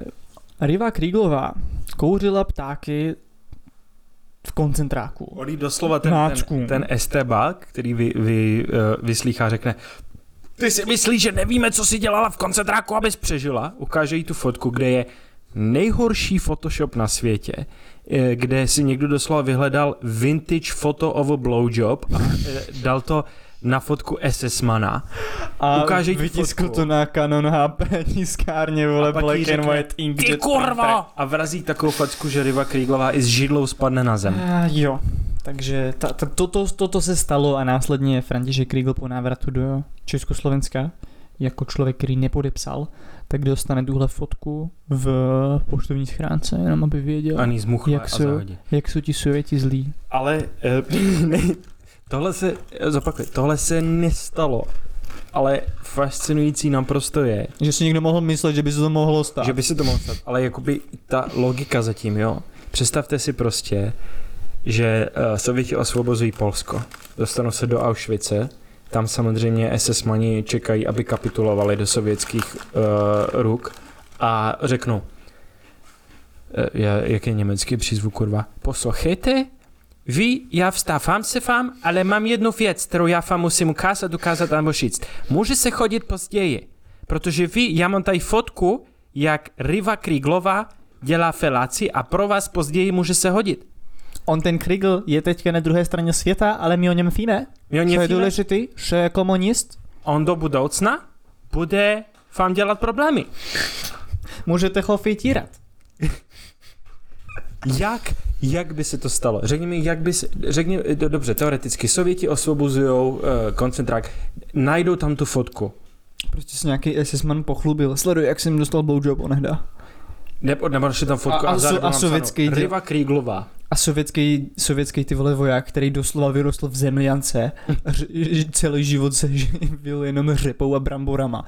Riva Kríglová kouřila ptáky v koncentráku. Olí doslova ten, ten, ten estebák, který vy, vy, uh, vyslýchá, řekne ty si myslíš, že nevíme, co si dělala v koncentráku, abys přežila? Ukáže jí tu fotku, kde je nejhorší Photoshop na světě, eh, kde si někdo doslova vyhledal vintage photo of a blowjob a eh, dal to na fotku SS-mana. A Ukáže ti vytiskl fotku. to na Canon HP (laughs) tiskárně, vole, black and white inkjet. Ty kurva! A vrazí takovou facku, že Riva Kríglová i s židlou spadne na zem. A jo, takže ta, ta, toto, toto se stalo a následně František Kriegel po návratu do Československa jako člověk, který nepodepsal, tak dostane tuhle fotku v poštovní schránce, jenom aby věděl, Ani zmuchle Jak jsou- jak jsou ti Sověti zlí. Ale eh, (laughs) tohle se, eh, zopakuj, tohle se nestalo. Ale fascinující naprosto je, Že si někdo mohl myslet, že by se to mohlo stát. že by se to mohlo stát, ale jakoby ta logika zatím, jo. Představte si prostě, že uh, Sověti osvobozují Polsko, dostanou se do Auschwitze, tam samozřejmě SS-mani čekají, aby kapitulovali do sovětských uh, ruk a řeknou, uh, jak je německý přízvuk, kurva, poslouchejte, já vstávám se vám, ale mám jednu věc, kterou já vám musím ukázat, ukázat nebo říct. Může se chodit později. Protože vy, já mám tady fotku, jak Riva Kriglova dělá felaci a pro vás později může se hodit. On ten Krigl je teďka na druhé straně světa, ale my o něm víme. My o Co něm je důležitý, že je komunist, on do budoucna bude vám dělat problémy. můžete ho týrat. Jak, jak by se to stalo? Řekni mi, jak by se, řekni, do- dobře, teoreticky, Sověti osvobozují uh, koncentrák, najdou tam tu fotku. Prostě se nějaký SS-man pochlubil. Sleduj, jak jsem dostal blowjob onehda. Nebo, nebo našli tam fotku A- a, a sovětský Riva Kriglová. A sovětský, sovětský ty vole voják, který doslova vyrostl v zemljance, (laughs) celý život se živil jenom řepou a bramborama.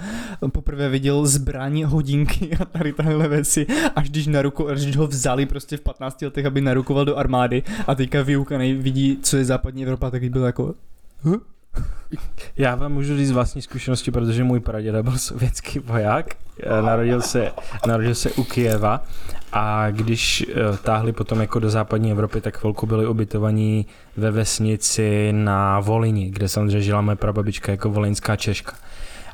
Poprvé viděl zbraní, hodinky a tady tahle věci, až když, naruko, až když ho vzali prostě v 15 letech, aby narukoval do armády a teďka vyukanej vidí, co je západní Evropa, tak byl jako huh? Já vám můžu říct vlastní zkušenosti, protože můj praděda byl sovětský voják, eh, narodil se, narodil se u Kijeva a když eh, táhli potom jako do západní Evropy, tak chvilku byli ubytovaní ve vesnici na Volini, kde samozřejmě žila moje prababička jako volinská Češka.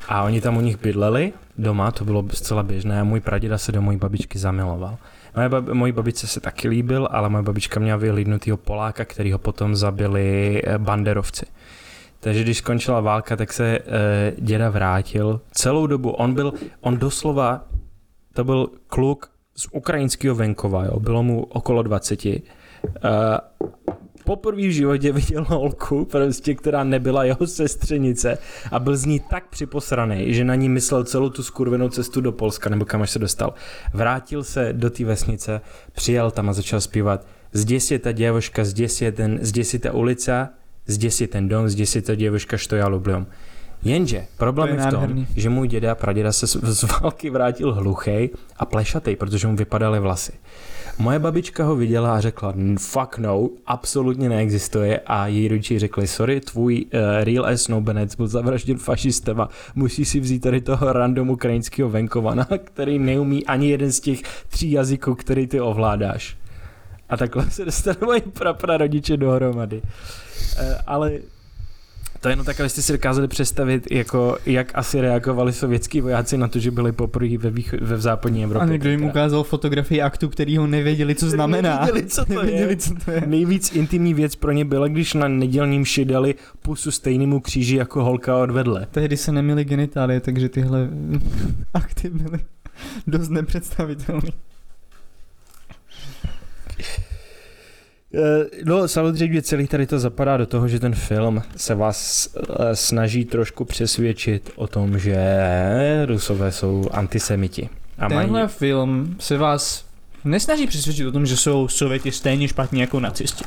A oni tam u nich bydleli doma, to bylo zcela běžné a můj praděda se do mojí babičky zamiloval. Moje bab, mojí babičce se taky líbil, ale moje babička měla vyhlídnutýho Poláka, který ho potom zabili eh, banderovci. Takže když skončila válka, tak se eh, děda vrátil. Celou dobu on byl, on doslova, to byl kluk z ukrajinského venkova, jo? bylo mu okolo 20. Eh, poprvé v životě viděl holku, prostě, která nebyla jeho sestřenice a byl z ní tak připosraný, že na ní myslel celou tu skurvenou cestu do Polska, nebo kam až se dostal. Vrátil se do té vesnice, přijel tam a začal zpívat Zděs je ta děvoška, zděs je ten, zděs je ta ulica, zde si ten dom, zde si ta děvoška, što já lublím. Jenže problém to je, je v tom, nádherný. že můj děda a praděda se z války vrátil hluchej a plešatej, protože mu vypadaly vlasy. Moje babička ho viděla a řekla, fuck no, absolutně neexistuje a její rodiči řekli, sorry, tvůj uh, real ass nobenec byl zavražděn fašistema, musíš si vzít tady toho random ukrajinského venkovana, který neumí ani jeden z těch tří jazyků, který ty ovládáš. A takhle se dostali moji praprarodiče dohromady. Eh, ale to je jenom tak, abyste si dokázali představit, jako, jak asi reagovali sovětský vojáci na to, že byli poprvé ve, vých- ve západní Evropě. A někdo jim ukázal fotografii aktu, který ho nevěděli, co znamená. Nevěděli, co to je. Nevěděli, co to je. Nejvíc intimní věc pro ně byla, když na nedělním ši dali pusu stejnému kříži jako holka odvedle. Tehdy se neměly genitálie, takže tyhle (laughs) akty byly dost nepředstavitelné. Eh, No samozřejmě celý tady to zapadá do toho, že ten film se vás eh, snaží trošku přesvědčit o tom, že Rusové jsou antisemiti. A Tenhle mají, film se vás nesnaží přesvědčit o tom, že jsou Sověti stejně špatní jako nacisti.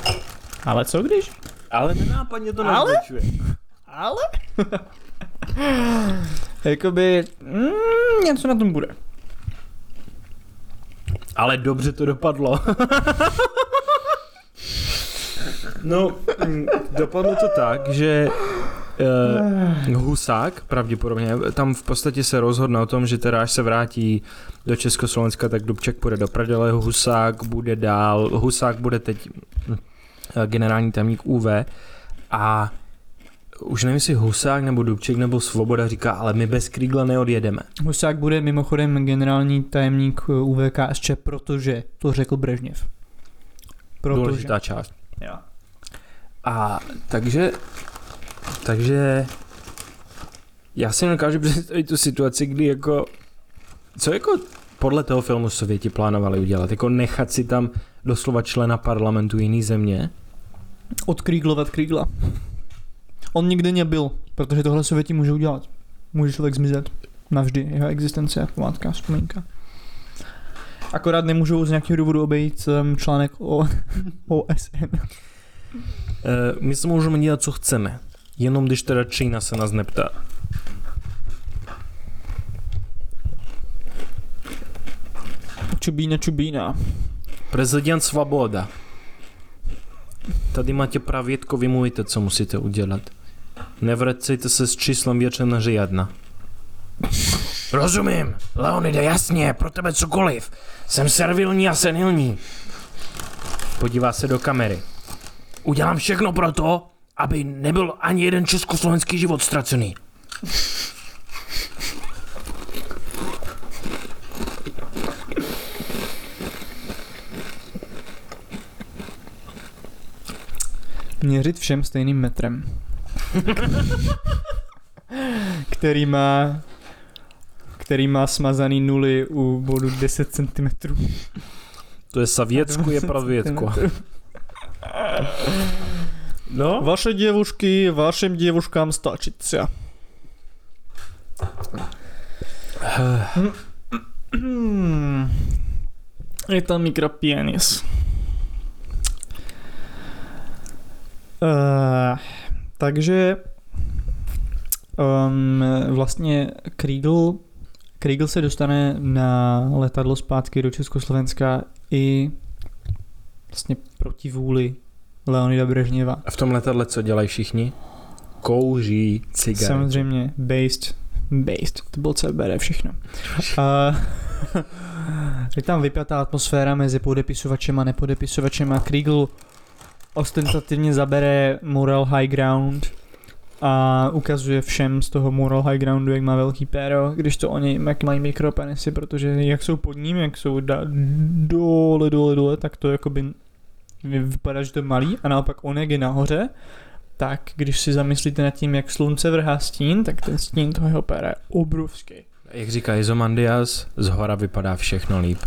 Ale co když? ale nenápadně to Ale? naznačuje. Ale? (laughs) Jakoby, mm, něco na tom bude. Ale dobře to dopadlo. no, mm, dopadlo to tak, že uh, Husák, pravděpodobně, tam v podstatě se rozhodne o tom, že teda až se vrátí do Československa, tak Dubček půjde do prdele, Husák bude dál, Husák bude teď eh, generální tajemník UV a už nevím, jestli Husák nebo Dubček nebo Svoboda říká, ale my bez Kriegla neodjedeme. Husák bude mimochodem generální tajemník eh, UVKSČ, protože to řekl Brežněv. Protože. Důležitá část. Jo. A takže, takže já si nedokážu (laughs) představit tu situaci, kdy jako, co jako podle toho filmu Sověti plánovali udělat, jako nechat si tam doslova člena parlamentu jiný země, Odkríglovat Krígla. On nikdy nebyl, protože tohle Sověti můžou udělat. Může člověk zmizet. Navždy jeho existence, památka, vzpomínka. Akorát nemůžou z nějakého důvodu obejít um, článek o (laughs) OSN. e, my se můžeme dělat, co chceme, jenom když teda Čína se nás neptá. Čubína, čubína. Prezident Svoboda. Tady máte pravětko, vy mluvíte, co musíte udělat. Nevracejte se s číslem většina jedna. Rozumím, Leonide, jasně, pro tebe cokoliv. Jsem servilní a senilní. Podívá se do kamery. Udělám všechno pro to, aby nebyl ani jeden československý život ztracený. Měřit všem stejným metrem. (laughs) který má který má smazaný nuly u bodu 10 cm. To je Savěcku, je pravětko. (laughs) No, Vaše děvušky, vašim děvuškám stačí třeba. (clears throat) Je tam mikropienis. Uh, takže um, vlastně Kriegel, Kriegel se dostane na letadlo zpátky do Československa i vlastně proti vůli Leonida Brežněva. a v tom letadle co dělají všichni? Kouří cigarety. Samozřejmě based, based, to byl CBD všechno. A (laughs) je tam vypjatá atmosféra mezi podepisovačem a nepodepisovačem a Kriegel ostentativně zabere moral high ground a ukazuje všem z toho moral high groundu, jak má velký péro, když to oni jak mají mikropenisy, protože jak jsou pod ním, jak jsou da- dole, dole, dole, tak to jakoby vypadá, že to je malý a naopak on jak je nahoře, tak když si zamyslíte nad tím, jak slunce vrhá stín, tak ten stín toho jeho péra je obrovský. Jak říká Izomandias, z hora vypadá všechno líp.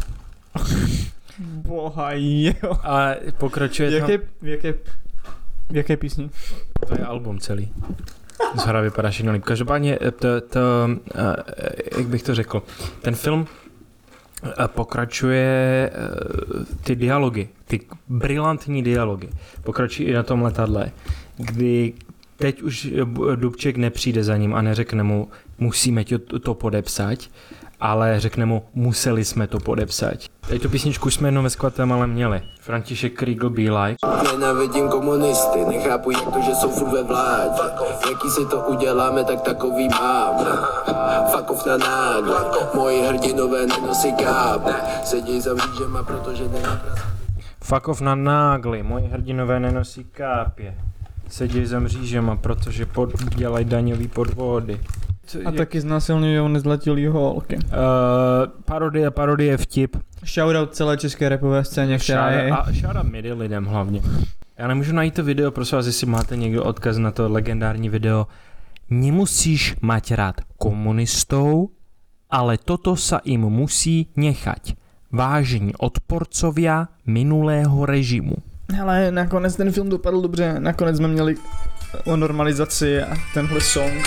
(laughs) Boha jo. A pokračuje V tam... jaké, jaké, v jaké písni? To je album celý. Z hora vypadá všechno líp. Každopádně eh, to, to eh, jak bych to řekl, ten film eh, pokračuje eh, ty dialogy, ty brilantní dialogy. Pokračují i na tom letadle, kdy teď už eh, Dubček nepřijde za ním a neřekne mu, musíme ti to podepsat, ale řekne mu, museli jsme to podepsat. Teď tu písničku jsme jenom ve ale měli. František Kriegel Be Like. Nenávidím komunisty, nechápu jak to, že jsou furt ve vládě Jaký si to uděláme, tak takový mám off na nágle, moji hrdinové nenosí kápu Sedí za mřížema, protože nemá off na nágly, moji hrdinové nenosí kápě. Sedí za mřížema, protože pod, dělají daňový podvody. A taky znásilňují nezletilý holky. Uh, parodie, parodie, vtip. Shoutout celé české repové scéně, která je... A shoutout midi lidem hlavně. Já nemůžu najít to video, prosím vás, jestli máte někdo odkaz na to legendární video. Nemusíš mať rád komunistou, ale toto sa im musí nechať. Vážení odporcovia minulého režimu. Hele, nakonec ten film dopadl dobře. Nakonec jsme měli o normalizaci a tenhle song.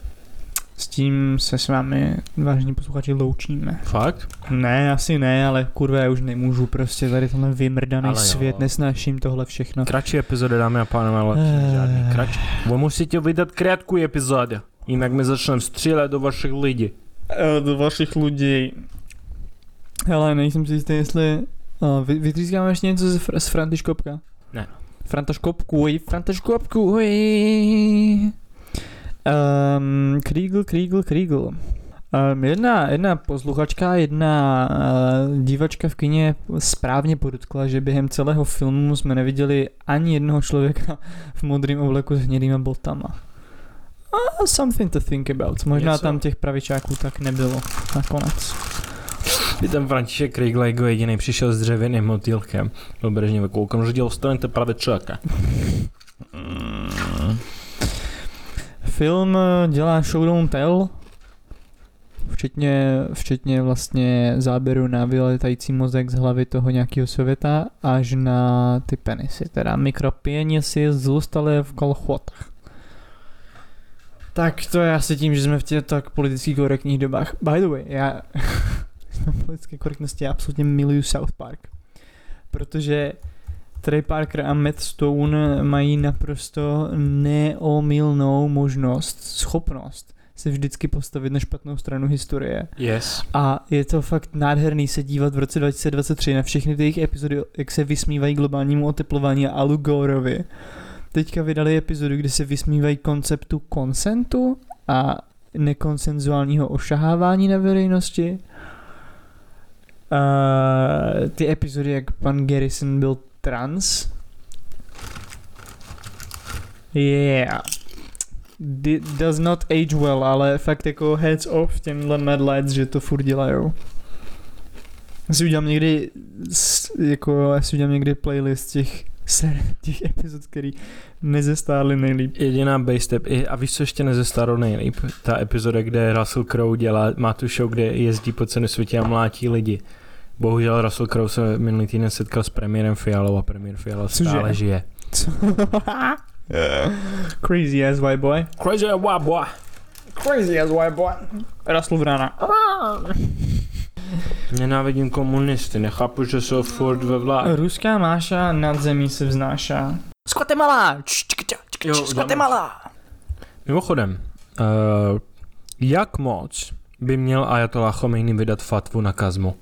s tím se s vámi, vážení posluchači, loučíme. Fakt? Ne, asi ne, ale kurva, já už nemůžu prostě tady tenhle vymrdaný Ale jo. svět, nesnáším tohle všechno. Kratší epizoda, dámy a pánové, ale Eh. žádný kratší. Vy musíte vydat krátkou epizodu, jinak my začneme střílet do vašich lidí. Eh, Do vašich lidí. Hele, nejsem si jistý, jestli... Uh, vy, vytřískáme ještě něco z, Fr- z Františkopka? Ne. Františkopku, Františkopku, um, Kriegel, Kriegel, Kriegel. Um, jedna, jedna posluchačka, jedna uh, divačka v kině správně podotkla, že během celého filmu jsme neviděli ani jednoho člověka (laughs) v modrém obleku s hnědýma botama. Uh, something to think about. Možná Něco. tam těch pravičáků tak nebylo nakonec. Kdy ten František Kriegel jako jediný přišel s dřevěným motýlkem. Byl Brežněv koukám, že dělal stojíte právě čaka. (laughs) Film eh, dělá show don't tell, včetně, včetně vlastně záběru na vyletající mozek z hlavy toho nějakého sověta až na ty penisy, teda mikropěnisy zůstaly v kalchotách. Tak to je asi tím, že jsme v těch tak politicky korektních dobách. By the way, já (laughs) na politické korektnosti absolutně miluju South Park. Protože Trey Parker a Matt Stone mají naprosto neomylnou možnost, schopnost se vždycky postavit na špatnou stranu historie. Yes. A je to fakt nádherný se dívat v roce 2023 na všechny ty jejich epizody, jak se vysmívají globálnímu oteplování a Alu Goreovi. Teďka vydali epizodu, kde se vysmívají konceptu konsentu a nekonsenzuálního ošahávání na veřejnosti. Uh, ty epizody, jak pan Garrison byl trans. Yeah. D- does not age well, ale fakt jako heads off těmhle Mad Lights, že to furt dělajou. Já si udělám někdy, jako, já si udělám někdy playlist těch, (laughs) ser, těch epizod, který nezestárly nejlíp. Jediná base step. A víš, co ještě nezestarlo nejlíp? Ta epizoda, kde Russell Crowe dělá, má tu show, kde jezdí po celém světě a mlátí lidi. Bohužel Russell Crowe se minulý týden setkal s premiérem Fialou a premiér Fiala Cože? stále žije. Co? (laughs) Crazy ass white boy. Crazy wow, boy. Crazy ass white boy. Russell Vrana. (laughs) Nenávidím komunisty, nechápu, že jsou furt ve vládě. Ruská máša nad zemí se vznáša. Z Guatemala! Jo, Z Guatemala! Mimochodem, uh, jak moc by měl Ayatollah Khomeini vydat fatvu na kazmu?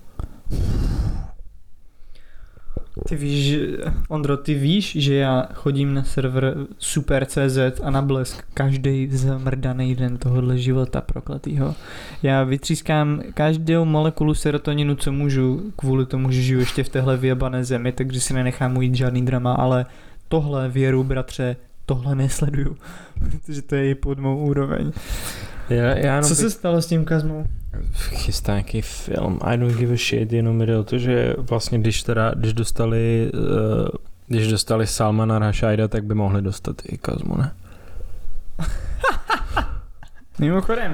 Ty víš, že- Ondro, ty víš, že já chodím na server Super.cz a na blesk každý zamrdaný den tohohle života prokletýho. Já vytřískám každou molekulu serotoninu, co můžu, kvůli tomu, že žiju ještě v téhle vyjebané zemi, takže si nenechám ujít žádný drama, ale tohle věru, bratře, tohle nesleduju, (laughs) protože to je i pod mou úroveň. Já, já jenom Co se stalo s tím kazmou? chystá nějaký film, I don't give a shit, jenom jde o to, že vlastně když teda, když dostali, uh, když dostali Salmana Rashida, tak by mohli dostat i Kazmu, ne? (laughs) Mimochodem,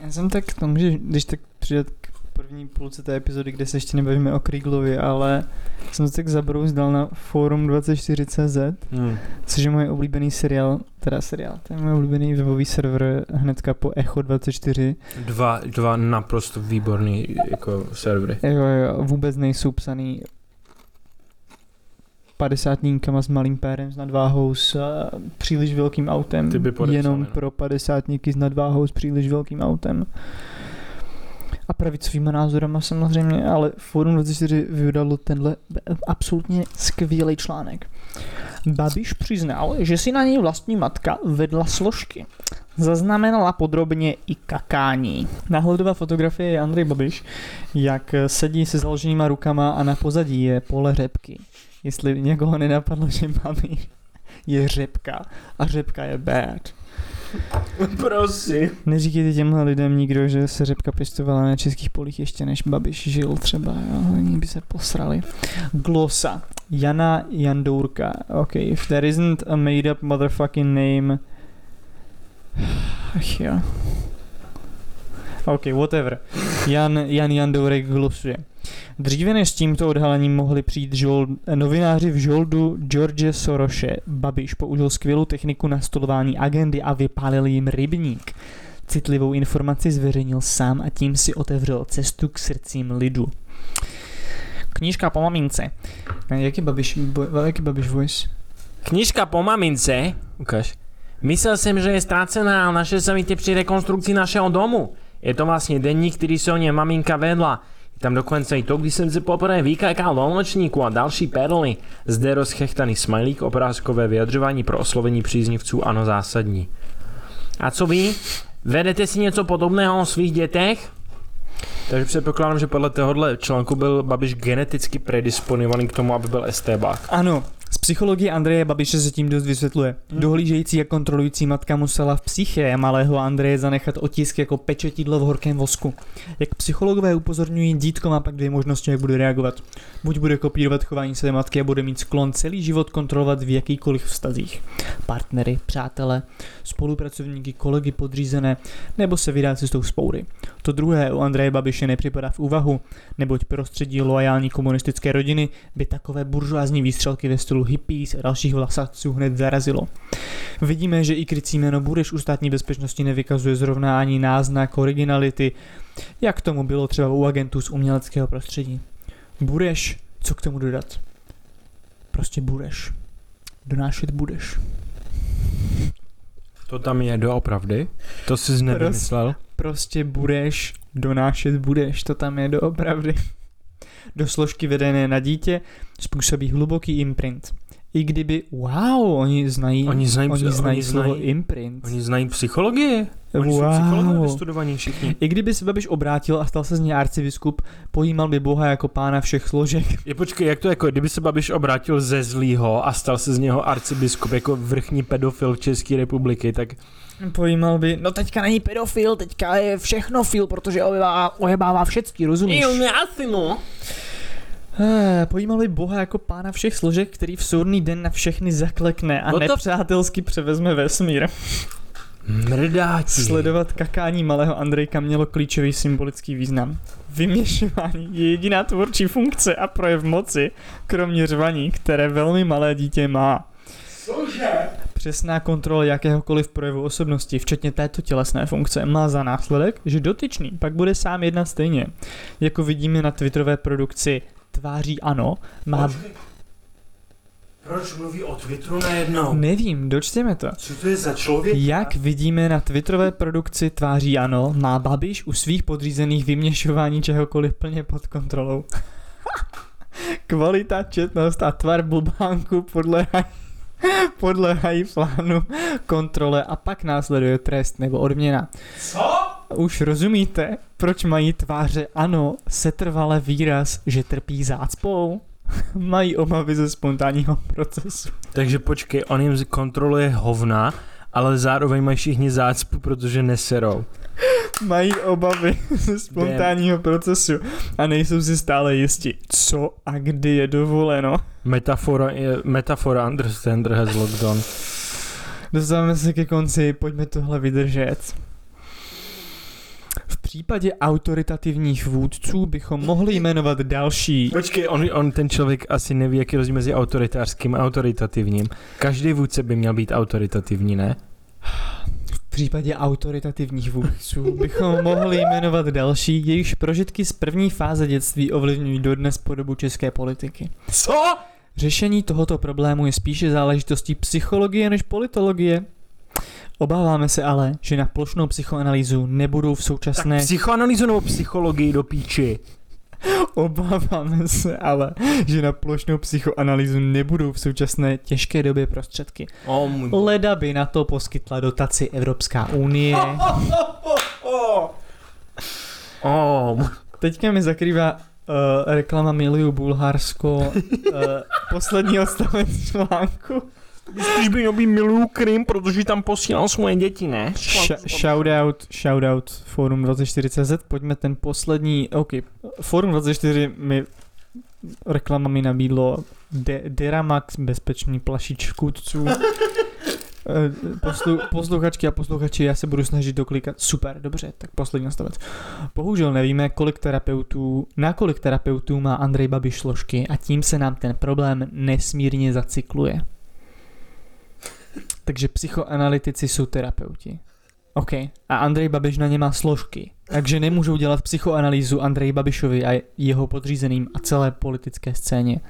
já jsem tak, to může, když tak přidat k první půlce té epizody, kde se ještě nebavíme o Krieglovi, ale jsem se tak zabrouzdal na forum 24CZ, Hmm. což je můj oblíbený seriál, teda seriál, to je můj oblíbený webový server hnedka po Echo 24. Dva, dva naprosto výborný jako servery. Jo, jo, vůbec nejsou psaný padesátníkama s malým pérem s nadváhou s uh, příliš velkým autem, Ty by podepsal, jenom no. pro padesátníky s nadváhou s příliš velkým autem. A pravicovýma názorama samozřejmě, ale Forum 24 vydalo tenhle absolutně skvělý článek. Babiš přiznal, že si na něj vlastní matka vedla složky. Zaznamenala podrobně i kakání. Náhledová fotografie je Andrej Babiš, jak sedí se založenýma rukama a na pozadí je pole řepky. Jestli někoho nenapadlo, že mami je řepka a řepka je bad. (laughs) Prosím. Neříkejte těmhle lidem nikdo, že se řepka pěstovala na českých polích ještě než Babiš žil třeba, jo, oni by se posrali. Glosa. Jana Jandourka. Ok, if there isn't a made up motherfucking name... Ach jo. Ok, whatever. Jan, Jan Jandourek glosuje. Dříve než s tímto odhalením mohli přijít žol, novináři v žoldu George Soroše, Babiš použil skvělou techniku nastolování agendy a vypálil jim rybník. Citlivou informaci zveřejnil sám a tím si otevřel cestu k srdcím lidu. Knížka po mamince. Jak je Babiš, bo, jak je Babiš voice? Knižka po mamince, ukáž. Myslel jsem, že je ztracená, ale našel jsem ji při rekonstrukci našeho domu. Je to vlastně denník, který se o něm maminka vedla. Tam dokonce i to, když jsem se poprvé vykajkal do nočníku a další perly. Zde rozchechtaný smajlík, obrázkové vyjadřování pro oslovení příznivců, ano zásadní. A co vy? Vedete si něco podobného o svých dětech? Takže předpokládám, že podle tohohle článku byl Babiš geneticky predisponovaný k tomu, aby byl STBák. Ano, z psychologie Andreje Babiše se tím dost vysvětluje. Dohlížející a kontrolující matka musela v psyché malého Andreje zanechat otisk jako pečetidlo v horkém vosku. Jak psychologové upozorňují, dítko má pak dvě možnosti, jak bude reagovat. Buď bude kopírovat chování své matky a bude mít sklon celý život kontrolovat v jakýkoliv vztazích. Partnery, přátele, spolupracovníky, kolegy podřízené, nebo se vydá cestou spoury. To druhé u Andreje Babiše nepřipadá v úvahu, neboť prostředí loajální komunistické rodiny by takové buržoázní výstřelky ve stylu hippies a dalších vlasatců hned zarazilo. Vidíme, že i krycí jméno Bureš u státní bezpečnosti nevykazuje zrovna ani náznak originality, jak tomu bylo třeba u agentů z uměleckého prostředí. Bureš, co k tomu dodat? Prostě Bureš. Donášet budeš. To tam je doopravdy? To jsi nevymyslel? Prostě budeš, donášet budeš, to tam je doopravdy. Do složky vedené na dítě způsobí hluboký imprint. I kdyby, wow, oni znají, Oni znají, oni znají oni slovo znají, imprint. oni znají psychologii. Oni jsou psychologové wow. vystudovaní všichni. I kdyby se Babiš obrátil a stal se z něj arcibiskup, pojímal by Boha jako pána všech složek. Je počkej, jak to jako, kdyby se Babiš obrátil ze zlýho a stal se z něho arcibiskup jako vrchní pedofil České republiky, tak Pojímal by, no teďka není pedofil, teďka je všechno fil, protože ojebává, ojebává všecky, rozumíš? asi no. Eh, Pojímal by Boha jako pána všech složek, který v soudný den na všechny zaklekne a No to- nepřátelsky převezme vesmír. Mrdáti. Sledovat kakání malého Andrejka mělo klíčový symbolický význam. Vyměšování je jediná tvůrčí funkce a projev moci, kromě řvaní, které velmi malé dítě má. Cože? Přesná kontrola jakéhokoliv projevu osobnosti, včetně této tělesné funkce, má za následek, že dotyčný pak bude sám jednat stejně. Jako vidíme na twitterové produkci Tváří ano, má... Proč mluví o Twitteru najednou? Nevím, dočtěme to. Co to je za člověk? Jak vidíme na twitterové produkci Tváří ano, má Babiš u svých podřízených vyměšování čehokoliv plně pod kontrolou. (laughs) Kvalita, četnost a tvar blbánku podléhají (laughs) podléhají plánu, kontrole a pak následuje trest nebo odměna. Co? Už rozumíte, proč mají tváře ano setrvale výraz, že trpí zácpou? (laughs) mají obavy ze spontánního procesu. Takže počkej, on jim kontroluje hovna, ale zároveň mají všichni zácpu, protože neserou. Mají obavy ze spontánního procesu a nejsou si stále jisti, co a kdy je dovoleno. Metafora, je, metafora understander has lockdown. Dostáváme se ke konci, pojďme tohle vydržet. V případě autoritativních vůdců bychom mohli jmenovat další. Počkej, on, on ten člověk asi neví, jaký rozdíl mezi autoritářským a autoritativním. Každý vůdce by měl být autoritativní, ne? V případě autoritativních vůdců bychom mohli jmenovat další, jejichž prožitky z první fáze dětství ovlivňují dodnes podobu české politiky. Co? Řešení tohoto problému je spíše záležitostí psychologie než politologie. Obáváme se ale, že na plošnou psychoanalýzu nebudou v současné... Tak psychoanalýzu nebo psychologii do píči? (laughs) Obáváme se ale, že na plošnou psychoanalýzu nebudou v současné těžké době prostředky. Oh, Leda by na to poskytla dotaci Evropská unie. (laughs) Oh, Teďka mi zakrývá uh, reklama Miliu Bulharsko uh, (laughs) poslední odstavec článku. Spíš by měl být miluju Krym, protože tam posílal svoje děti, ne? Sh- shoutout, shoutout Forum 24CZ, pojďme ten poslední, ok, Forum 24 mi reklama mi nabídlo De- Deramax, bezpečný plašič škůdců. (laughs) Eh, Poslu, posluchačky a posluchači, já se budu snažit doklikat. Super, dobře, tak poslední nastavec. Bohužel nevíme, kolik terapeutů, na kolik terapeutů má Andrej Babiš složky a tím se nám ten problém nesmírně zacykluje. Takže psychoanalytici jsou terapeuti. OK. A Andrej Babiš na ně má složky. Takže nemůžou dělat psychoanalýzu Andrej Babišovi a jeho podřízeným a celé politické scéně.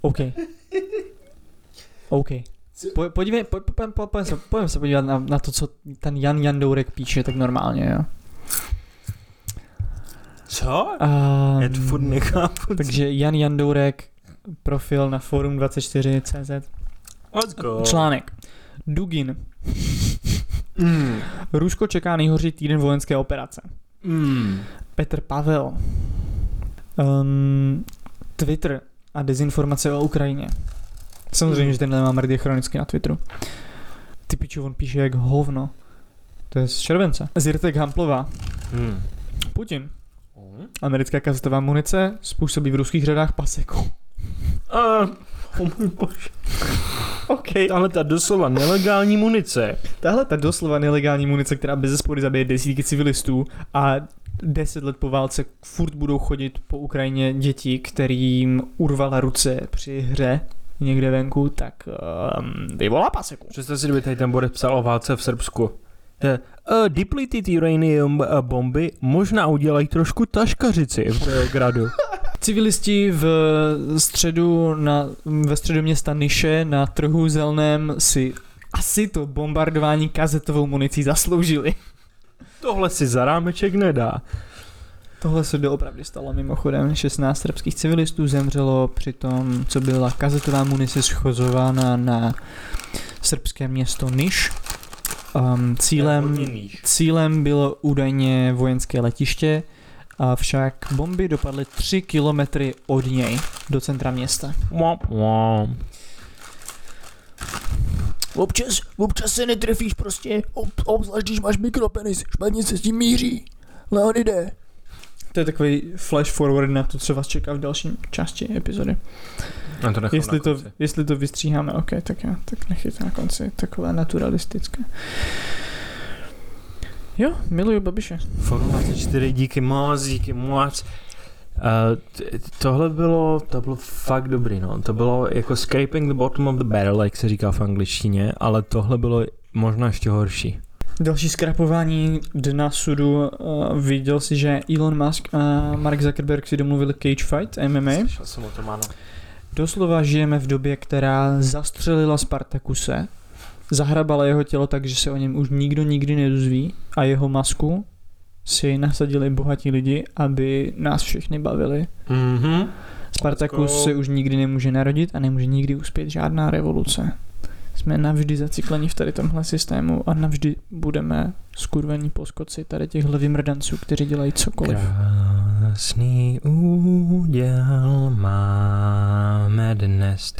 OK. OK. Po, podívej, po, po, po, po, pojďme se, pojďme se podívat na, na to, co ten Jan Jandourek píše tak normálně, jo. Co? Um, Já to furt nechápu. takže Jan Jandourek, profil na forum 24.cz. Let's go. Článek. Dugin. Mm. Rusko čeká nejhorší týden vojenské operace. Mm. Petr Pavel. Um, Twitter a dezinformace o Ukrajině. Samozřejmě, Hmm. že tenhle mám je chronicky na Twitteru. Ty piču, on píše jak hovno. To je z července. Zirtek Hamplová. Mm. Putin. Americká kazetová munice způsobí v ruských řadách paseku. Uh, (laughs) oh můj bože. OK. Tahle ta doslova nelegální munice. Tahle ta doslova nelegální munice, která bez zespory zabije desítky civilistů a deset let po válce furt budou chodit po Ukrajině děti, kterým urvala ruce při hře někde venku, tak um, vyvolá paseku. Představ si, kdyby tady ten Borec psal o válce v Srbsku. Uh, depleted uranium uh, bomby možná udělají trošku taškařici v Beogradu. (laughs) Civilisti v středu na, ve středu města Niše na trhu zelném si asi to bombardování kazetovou municí zasloužili. Tohle si za rámeček nedá. Tohle se doopravdy stalo mimochodem. 16 srbských civilistů zemřelo při tom, co byla kazetová munice schozována na srbské město Niš. Um, cílem, cílem bylo údajně vojenské letiště, avšak bomby dopadly 3 kilometry od něj do centra města. Občas, občas se netrefíš prostě, ob, obzvlášť když máš mikropenis, špatně se s tím míří. Leonide, To je takový flash forward na to, co vás čeká v dalším části epizody. A to Jestli to, jestli to vystříháme, ok, tak já, tak nechyt na konci, takové naturalistické. Jo, miluju Babiše. Formulace 4, díky moc, díky moc. Uh, t- tohle bylo, to bylo fakt dobrý, no. To bylo jako scraping the bottom of the barrel, jak se říká v angličtině, ale tohle bylo možná ještě horší. Další skrapování dna sudu. Uh, viděl si, že Elon Musk a Mark Zuckerberg si domluvili cage fight MMA. Slyšel jsem o tom, ano. Doslova žijeme v době, která zastřelila Spartakuse, zahrabala jeho tělo tak, že se o něm už nikdo nikdy nedozví a jeho masku si nasadili bohatí lidi, aby nás všechny bavili. Mhm. Spartakus se už nikdy nemůže narodit a nemůže nikdy uspět žádná revoluce. Jsme navždy zacikleni v tady tomhle systému a navždy budeme skurvení poskoci tady těchhle vymrdanců, kteří dělají cokoliv. Krásný úděl máme dnes.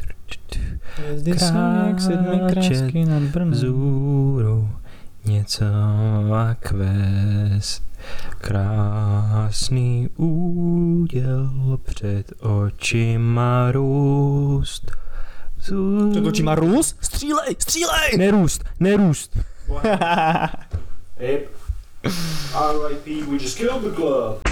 Hvězdy Krák sedmi nad Brnem. Něco a kvest. Krásný úděl před očima růst. Před očima růst? Střílej, střílej! Nerůst, nerůst. (laughs) Yep. R.I.P. We just killed the club.